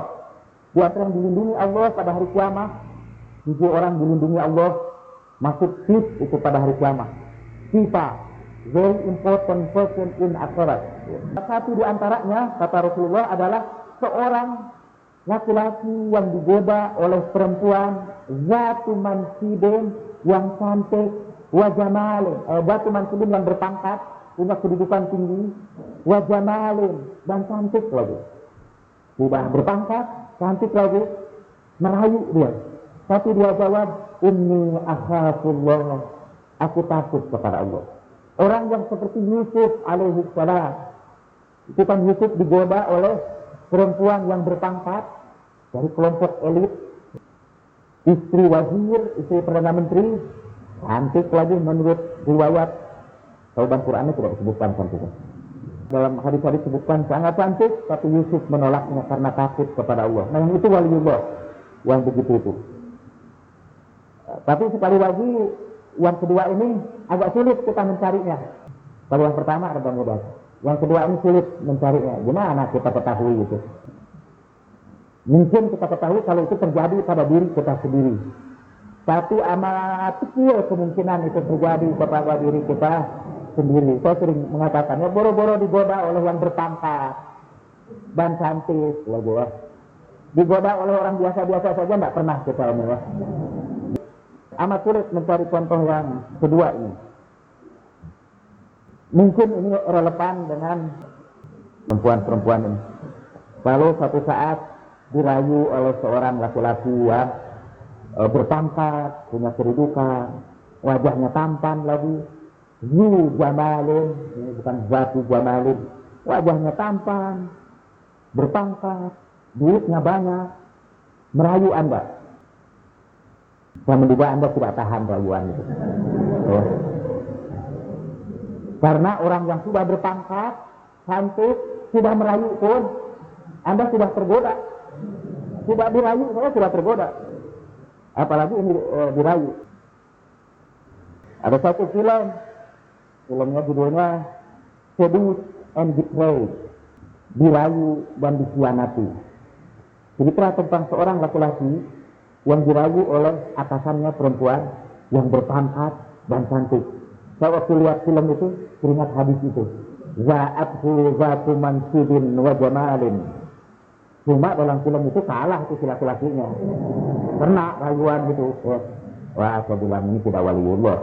Di antara yang dilindungi Allah pada hari kiamat. Tujuh orang dilindungi Allah. Masuk fit itu pada hari kiamat. Sifa very important person in akhirat satu di antaranya kata Rasulullah adalah seorang laki-laki yang digoda oleh perempuan zatu mansibin yang cantik wajah malin, eh, batu mansubin yang berpangkat, punya kedudukan tinggi, wajah malin, dan cantik lagi. Sudah berpangkat, cantik lagi, merayu dia. Tapi dia jawab, Inni akhafullah, aku takut kepada Allah. Orang yang seperti Yusuf alaihi salam, itu kan Yusuf digoda oleh perempuan yang berpangkat dari kelompok elit, istri wazir, istri perdana menteri, Cantik lagi menurut riwayat. Kalau dalam Qurannya tidak disebutkan cantik. Dalam hadis-hadis disebutkan sangat cantik, tapi Yusuf menolaknya karena takut kepada Allah. Nah yang itu waliullah, yang begitu itu. Tapi sekali lagi, yang kedua ini agak sulit kita mencarinya. Kalau yang pertama ada mudah. Yang kedua ini sulit mencarinya. Gimana kita ketahui itu? Mungkin kita ketahui kalau itu terjadi pada diri kita sendiri. Tapi amat kecil kemungkinan itu terjadi kepada diri kita sendiri. Saya sering mengatakan, ya boro-boro digoda oleh yang berpangkat dan cantik, gua. Digoda oleh orang biasa-biasa saja tidak pernah kita ya. Amat sulit mencari contoh yang kedua ini. Mungkin ini relevan dengan perempuan-perempuan ini. Lalu satu saat dirayu oleh seorang laki-laki yang e, berpangkat, punya kedudukan, wajahnya tampan lagi, Yu Jamalin, ini bukan Zatu Jamalin, wajahnya tampan, berpangkat, duitnya banyak, merayu Anda. Saya menduga Anda tidak tahan rayuan itu. Oh. Karena orang yang sudah berpangkat, cantik, sudah merayu pun, Anda sudah tergoda. Sudah dirayu, saya sudah tergoda apalagi ini e, dirayu ada satu film filmnya judulnya Seduce and Betrayed dirayu dan dikhianati cerita tentang seorang laki-laki yang dirayu oleh atasannya perempuan yang berpangkat dan cantik saya waktu lihat film itu teringat hadis itu Za'athu zatu mansibin wa jamalin Cuma dalam film itu kalah itu laki-lakinya. Kena rayuan gitu. Wah, saya bilang ini tidak waliullah.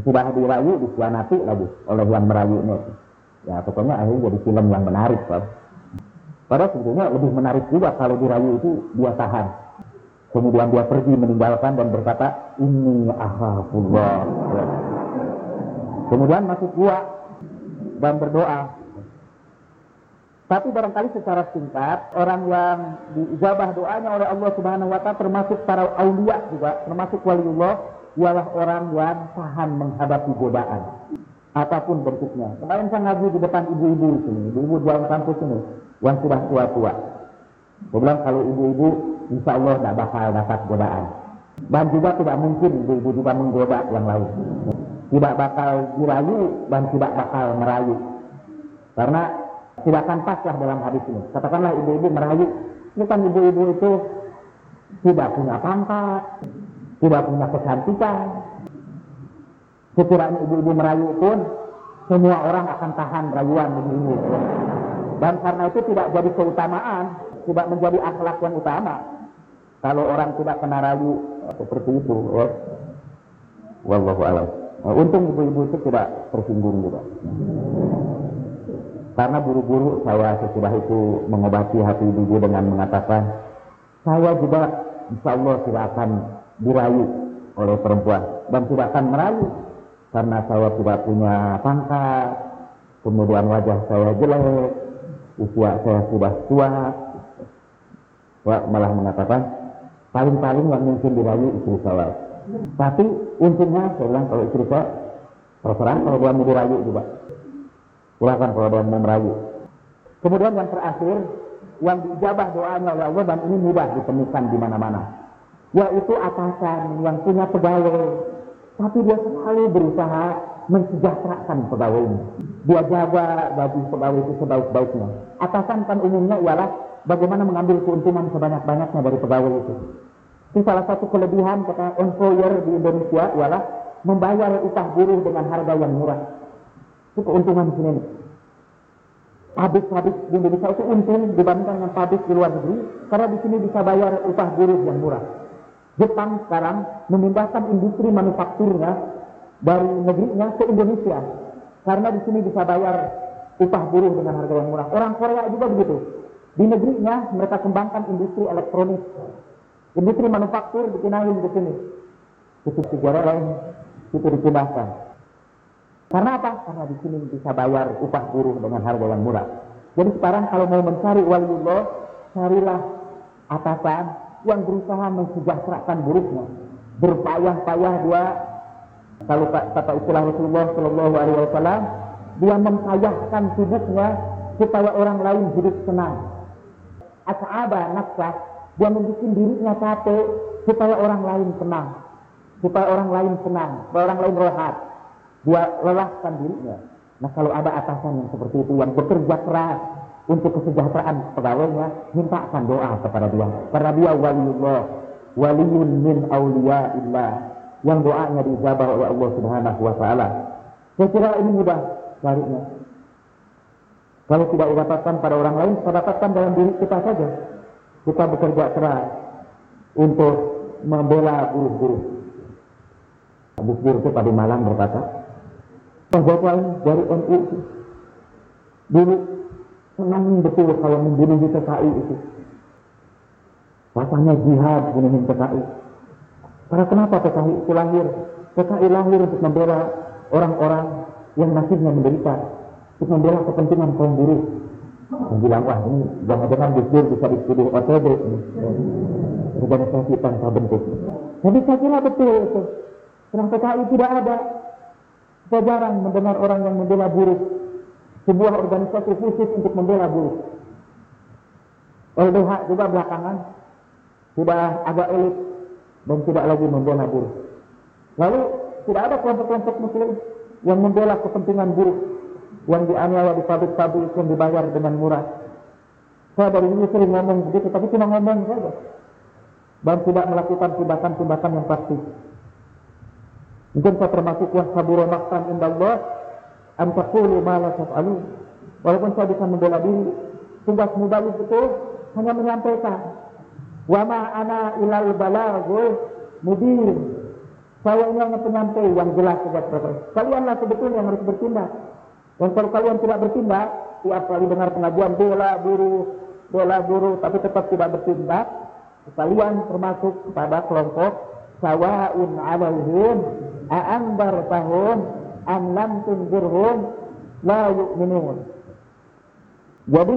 Sudah dirayu, disianati lagi oleh yang merayunya. Ya, pokoknya akhirnya jadi film yang menarik. Kan? Padahal sebetulnya lebih menarik juga kalau dirayu itu dia tahan. Kemudian dia pergi meninggalkan dan berkata, ini ahafullah. Kemudian masuk gua dan berdoa. Tapi barangkali secara singkat, orang yang diijabah doanya oleh Allah Subhanahu wa taala termasuk para aulia juga, termasuk waliullah, ialah orang yang tahan menghadapi godaan apa pun bentuknya. Kemarin saya ngaji di depan ibu-ibu di sini, ibu-ibu dalam kampus ini, yang sudah tua-tua. Saya bilang kalau ibu-ibu, insya Allah tidak bakal dapat godaan. Dan juga tidak mungkin ibu-ibu juga menggoda yang lain. Tidak bakal dirayu dan tidak bakal merayu. Karena tidak akan pas lah dalam hadis ini. Katakanlah ibu-ibu merayu, ini kan ibu-ibu itu tidak punya pangkat, tidak punya kecantikan. Sekiranya ibu-ibu merayu pun, semua orang akan tahan rayuan ibu-ibu. Dan karena itu tidak jadi keutamaan, tidak menjadi akhlak yang utama. Kalau orang tidak kena rayu seperti itu, alam. Untung ibu-ibu itu tidak tersinggung juga. Karena buru-buru saya sesudah itu mengobati hati ibu dengan mengatakan, saya juga insya Allah tidak akan dirayu oleh perempuan dan tidak akan merayu karena saya tidak punya pangkat, kemudian wajah saya jelek, usia saya sudah tua. Wah, malah mengatakan paling-paling yang mungkin dirayu istri saya. Tapi untungnya saya bilang kalau istri saya terserah kalau dia mau dirayu juga. Silakan kalau dia mau merayu. Kemudian yang terakhir yang dijabah doanya oleh Allah dan ini mudah ditemukan di mana-mana. Yaitu atasan yang punya pegawai, tapi dia selalu berusaha mensejahterakan pegawainya. Dia jaga bagi pegawai itu sebaik-baiknya. Atasan kan umumnya ialah bagaimana mengambil keuntungan sebanyak-banyaknya dari pegawai itu. Itu salah satu kelebihan kata employer di Indonesia ialah membayar upah buruh dengan harga yang murah. Itu keuntungan di sini. Pabrik-pabrik di Indonesia itu untung dibandingkan dengan pabrik di luar negeri karena di sini bisa bayar upah buruh yang murah. Jepang sekarang memindahkan industri manufakturnya dari negerinya ke Indonesia karena di sini bisa bayar upah buruh dengan harga yang murah. Orang Korea juga begitu. Di negerinya mereka kembangkan industri elektronik, industri manufaktur dipindahin ke sini. Itu negara lain itu dipindahkan. Karena apa? Karena di sini bisa bayar upah buruh dengan harga yang murah. Jadi sekarang kalau mau mencari waliullah, carilah atasan yang berusaha mensejahterakan buruhnya. Berpayah-payah dia, kalau kata istilah Rasulullah Shallallahu Alaihi Wasallam, dia mempayahkan tubuhnya supaya orang lain hidup senang. As'aba nafsah, dia membuat dirinya capek supaya orang lain senang. Supaya orang lain senang, supaya orang lain rehat. Dia lelahkan dirinya. Nah kalau ada atasan yang seperti itu, yang bekerja keras, untuk kesejahteraan pegawainya, mintakan doa kepada dia. Karena dia waliullah, waliyun min awliyaillah, yang doanya dijabah oleh Allah Subhanahu wa taala. Saya kira ini mudah carinya. Kalau tidak didapatkan pada orang lain, kita dapatkan dalam diri kita saja. Kita bekerja keras untuk membela buruh-buruh. Abu Bur itu tadi malam berkata, Bapak dari NU dulu Senang betul kalau membunuh di PKI itu. Rasanya jihad bunuhin PKI. Karena kenapa PKI itu lahir? PKI lahir untuk membela orang-orang yang nasibnya menderita. Untuk membela kepentingan kaum buruh. Yang bilang, wah ini jangan-jangan Gus bisa dituduh ini. Organisasi tanpa bentuk. Jadi saya kira betul itu. Karena PKI tidak ada. Saya jarang mendengar orang yang membela buruh sebuah organisasi khusus untuk membela buruh. LBH juga belakangan sudah agak elit dan tidak lagi membela buruh. Lalu tidak ada kelompok-kelompok muslim yang membela kepentingan buruh yang dianiaya di pabrik-pabrik yang dibayar dengan murah. Saya dari ini sering ngomong begitu, tapi cuma ngomong saja. Dan tidak melakukan tindakan-tindakan yang pasti. Mungkin saya termasuk yang saburo maksan indah Allah, am taqulu ma la taf'alun. Walaupun saya bisa membela diri, tugas muballigh itu hanya menyampaikan. Wa ma ana ilal balaghul mubin. Saya ini hanya penyampai yang jelas saja Kalianlah sebetulnya yang harus bertindak. Dan kalau kalian tidak bertindak, tiap kali dengar pengajuan bela buruh, bela buruh, tapi tetap tidak bertindak, kalian termasuk pada kelompok sawaun alaihim a'anbar tahun am lam tunzirhum la yu'minun. Jadi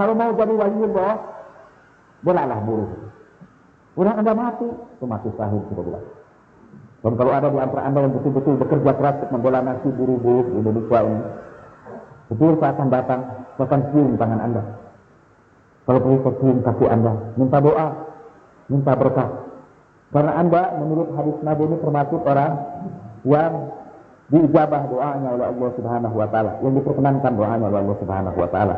kalau mau jadi waliullah bolehlah buruh. Kurang anda mati, itu mati sahih bilang. Dan kalau ada di antara anda yang betul-betul bekerja keras untuk membela nasi buruh-buruh Indonesia ini, betul saat akan datang, akan cium tangan anda. Kalau perlu cium kaki anda, minta doa, minta berkah. Karena anda menurut hadis Nabi ini termasuk orang yang diijabah doanya oleh Allah Subhanahu wa taala, yang diperkenankan doanya oleh Allah Subhanahu wa taala.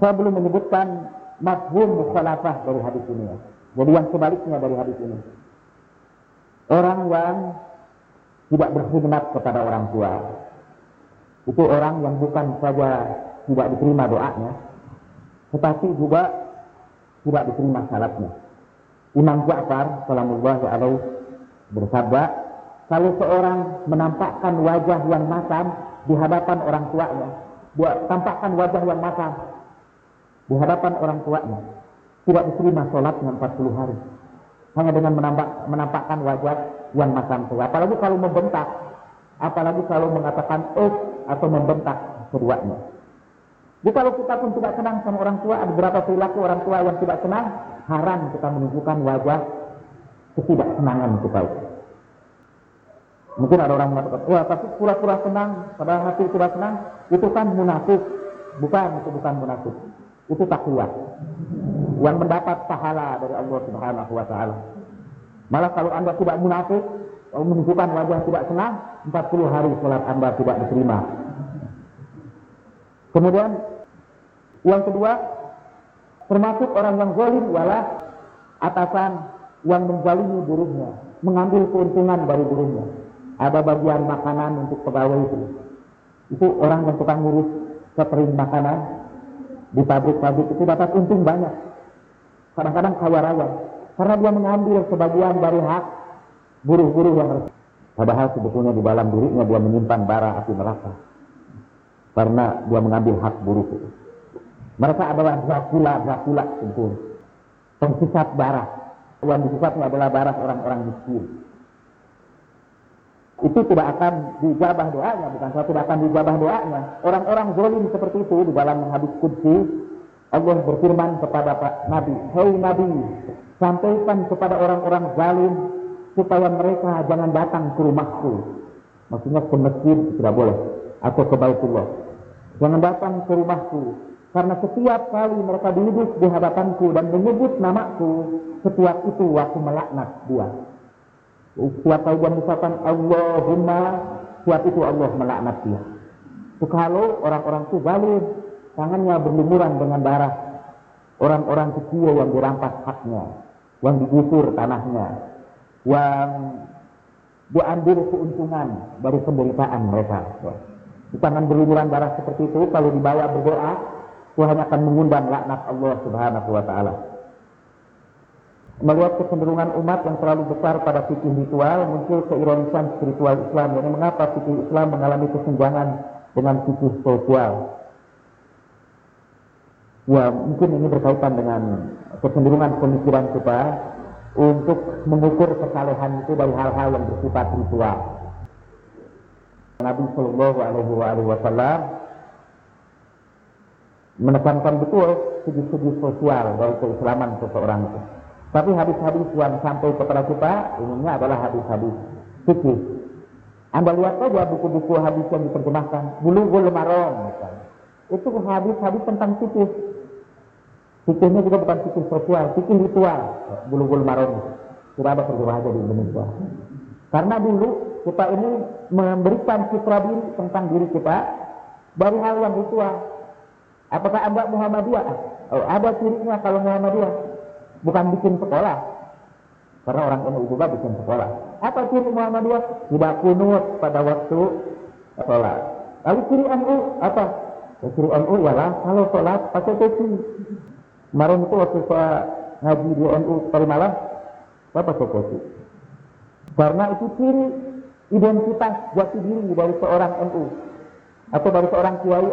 Saya belum menyebutkan mafhum mukhalafah dari hadis ini ya. Jadi yang sebaliknya dari hadis ini. Orang yang tidak berkhidmat kepada orang tua. Itu orang yang bukan saja tidak diterima doanya, tetapi juga tidak diterima salatnya. Imam Ja'far salamullah alaihi bersabda, kalau seorang menampakkan wajah yang masam di hadapan orang tuanya, buat tampakkan wajah yang masam di hadapan orang tuanya, tidak diterima sholatnya 40 hari. Hanya dengan menampak, menampakkan wajah yang masam tua. Apalagi kalau membentak, apalagi kalau mengatakan eh atau membentak keduanya. Jadi kalau kita pun tidak senang sama orang tua, ada beberapa perilaku orang tua yang tidak senang, haram kita menunjukkan wajah ketidaksenangan kita. Mungkin ada orang mengatakan, wah tapi pura-pura senang, padahal hati tidak senang, itu kan munafik. Bukan, itu bukan munafik. Itu takwa. Yang mendapat pahala dari Allah Subhanahu wa taala. Malah kalau Anda tidak munafik, menunjukkan wajah tidak senang, 40 hari sholat Anda tidak diterima. Kemudian yang kedua, termasuk orang yang zalim ialah atasan yang menzalimi buruhnya, mengambil keuntungan dari buruhnya. Ada bagian makanan untuk pegawai itu. Itu orang yang tukang ngurus catering makanan di pabrik-pabrik itu dapat untung banyak. Kadang-kadang kaya. Karena dia mengambil sebagian dari hak buruh-buruh yang harus. Padahal sebetulnya di dalam dirinya dia menyimpan bara api neraka. Karena dia mengambil hak buruh itu. Mereka adalah Dracula, Dracula tentu. Penghisap bara. Yang disisapnya adalah bara orang-orang miskin. Itu tidak akan dijabah doanya, bukan tidak akan dijabah doanya. Orang-orang zalim seperti itu di dalam hadis kudsi, Allah berfirman kepada Pak Nabi, Hei Nabi, sampaikan kepada orang-orang zalim supaya mereka jangan datang ke rumahku. Maksudnya ke masjid tidak boleh atau ke Baitullah. Jangan datang ke rumahku karena setiap kali mereka duduk di hadapanku dan menyebut namaku, setiap itu aku melaknat dia. Setiap kali dia mengucapkan Allahumma, setiap itu Allah melaknat dia. Kalau orang-orang itu zalim, tangannya berlumuran dengan darah orang-orang kecil yang dirampas haknya, yang digusur tanahnya, yang diambil keuntungan dari penderitaan mereka. Tangan berlumuran darah seperti itu kalau dibawa berdoa, Tuhan akan mengundang laknat Allah Subhanahu wa taala. Melihat kecenderungan umat yang terlalu besar pada fikih ritual, muncul keironisan spiritual Islam. Jadi mengapa fikih Islam mengalami kesenjangan dengan fikih sosial? Ya mungkin ini berkaitan dengan kecenderungan pemikiran kita untuk mengukur kesalehan itu dari hal-hal yang bersifat ritual. Nabi Shallallahu Alaihi Wasallam menekankan betul segi-segi sosial dari keislaman seseorang itu. Tapi hadis-hadis yang sampai kepada kita umumnya adalah hadis-hadis fikih. Anda lihat saja buku-buku hadis yang diterjemahkan, Bulughul Maram misalnya. Itu hadis-hadis tentang fikih. Fikihnya juga bukan fikih sosial, fikih ritual. Bulughul Maram. Tidak ada terjemahannya di Indonesia. Karena dulu kita ini memberikan citra diri tentang diri kita dari hal yang ritual. Apakah Anda Muhammadiyah? Oh, ada cirinya kalau Muhammadiyah. Bukan bikin sekolah. Karena orang NU juga bikin sekolah. Apa ciri Muhammadiyah? Tidak kunut pada waktu sholat. Lalu ciri NU apa? Ya, ciri NU ialah kalau sholat pakai peci. Kemarin itu waktu saya ngaji di NU kali malam, saya pakai peci. Karena itu ciri identitas jati diri dari seorang NU atau dari seorang kiai.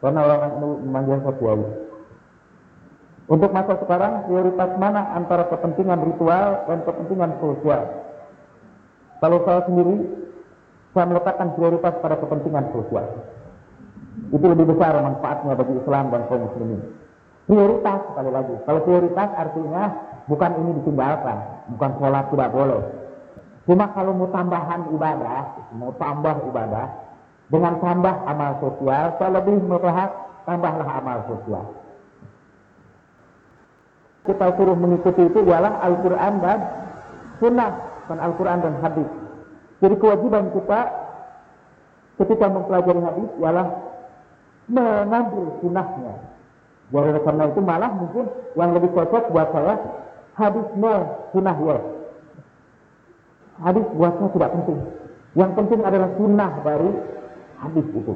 Karena orang NU memanggil saya kiai. Untuk masa sekarang, prioritas mana antara kepentingan ritual dan kepentingan sosial? Kalau saya sendiri, saya meletakkan prioritas pada kepentingan sosial. Itu lebih besar manfaatnya bagi Islam dan kaum muslimin. Prioritas sekali lagi. Kalau prioritas artinya bukan ini ditinggalkan, bukan sholat tidak boleh. Cuma kalau mau tambahan ibadah, mau tambah ibadah, dengan tambah amal sosial, saya lebih melihat tambahlah amal sosial. Kita suruh mengikuti itu ialah Al-Quran dan Sunnah, dan Al-Quran dan Hadis. Jadi kewajiban kita ketika mempelajari hadis ialah mengambil sunnahnya. Jadi karena itu malah mungkin yang lebih cocok buat saya hadisnya sunnah ya. Hadis buat saya tidak penting. Yang penting adalah sunnah dari hadis itu.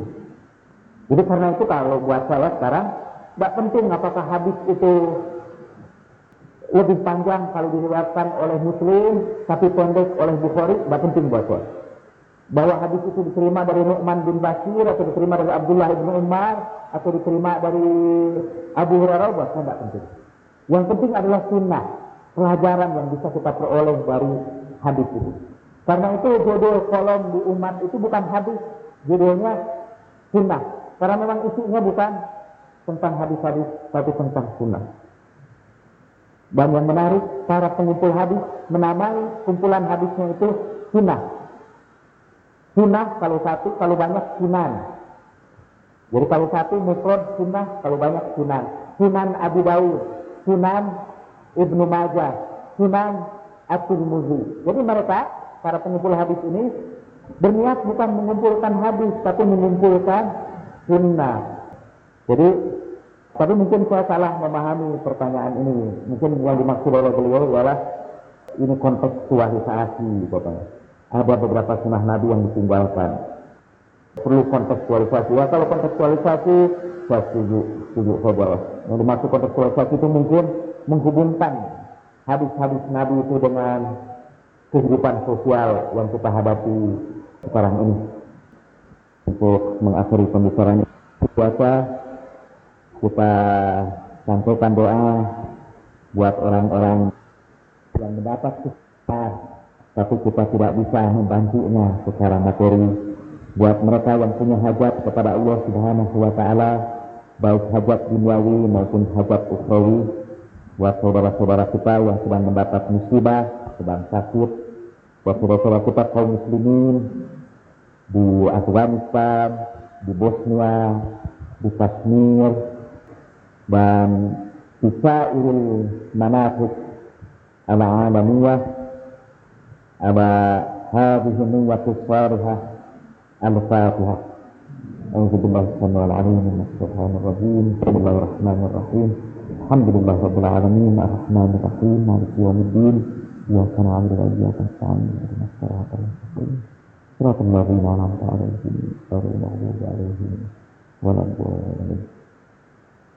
Jadi karena itu kalau buat saya sekarang tidak penting apakah hadis itu lebih panjang kalau diriwayatkan oleh Muslim tapi pendek oleh Bukhari tidak penting buat saya. Bahwa hadis itu diterima dari Nu'man bin Bashir atau diterima dari Abdullah bin Umar atau diterima dari Abu Hurairah buat saya tidak penting. Yang penting adalah sunnah, pelajaran yang bisa kita peroleh dari hadis itu. Karena itu judul kolom di umat itu bukan hadis, judulnya sunnah. Karena memang isinya bukan tentang hadis-hadis, tapi tentang sunnah. Dan yang menarik, para pengumpul hadis menamai kumpulan hadisnya itu sunnah. Sunnah kalau satu, kalau banyak sunan. Jadi kalau satu mufrad sunnah, kalau banyak sunan. Sunan Abu Dawud, Sunan Ibnu Majah, Sunan At-Tirmidzi. Jadi mereka para pengumpul hadis ini berniat bukan mengumpulkan hadis tapi mengumpulkan sunnah. Jadi tapi mungkin saya salah memahami pertanyaan ini. Mungkin yang dimaksud oleh beliau adalah ini kontekstualisasi, Bapak. Ada beberapa sunnah Nabi yang ditinggalkan. Perlu kontekstualisasi. Ya, kalau kontekstualisasi, saya setuju, setuju, Bapak. Yang dimaksud kontekstualisasi itu mungkin menghubungkan hadis-hadis Nabi itu dengan kehidupan sosial yang kita hadapi sekarang ini. Untuk mengakhiri pembicaraan puasa, kita sampaikan doa buat orang-orang yang mendapat kesulitan tapi kita tidak bisa membantunya secara materi. Buat mereka yang punya hajat kepada Allah Subhanahu wa taala baik hajat duniawi maupun hajat ukhrawi buat saudara-saudara kita yang sedang mendapat musibah sedang sakit buat saudara-saudara kita kaum muslimin di Afghanistan di Bosnia di Kashmir dan tisairul manafik al-alamiyah ala hadhihi niyyatu salihah al-fatihah أعوذ بالله السميع العليم من الشيطان الرجيم. بسم الله الرحمن الرحيم. الحمد لله رب العالمين. الرحمن الرحيم. مالك يوم الدين. إياك نعبد وإياك نستعين. اهدنا الصراط المستقيم. صراط الذين أنعمت عليهم غير المغضوب عليهم ولا الضالين.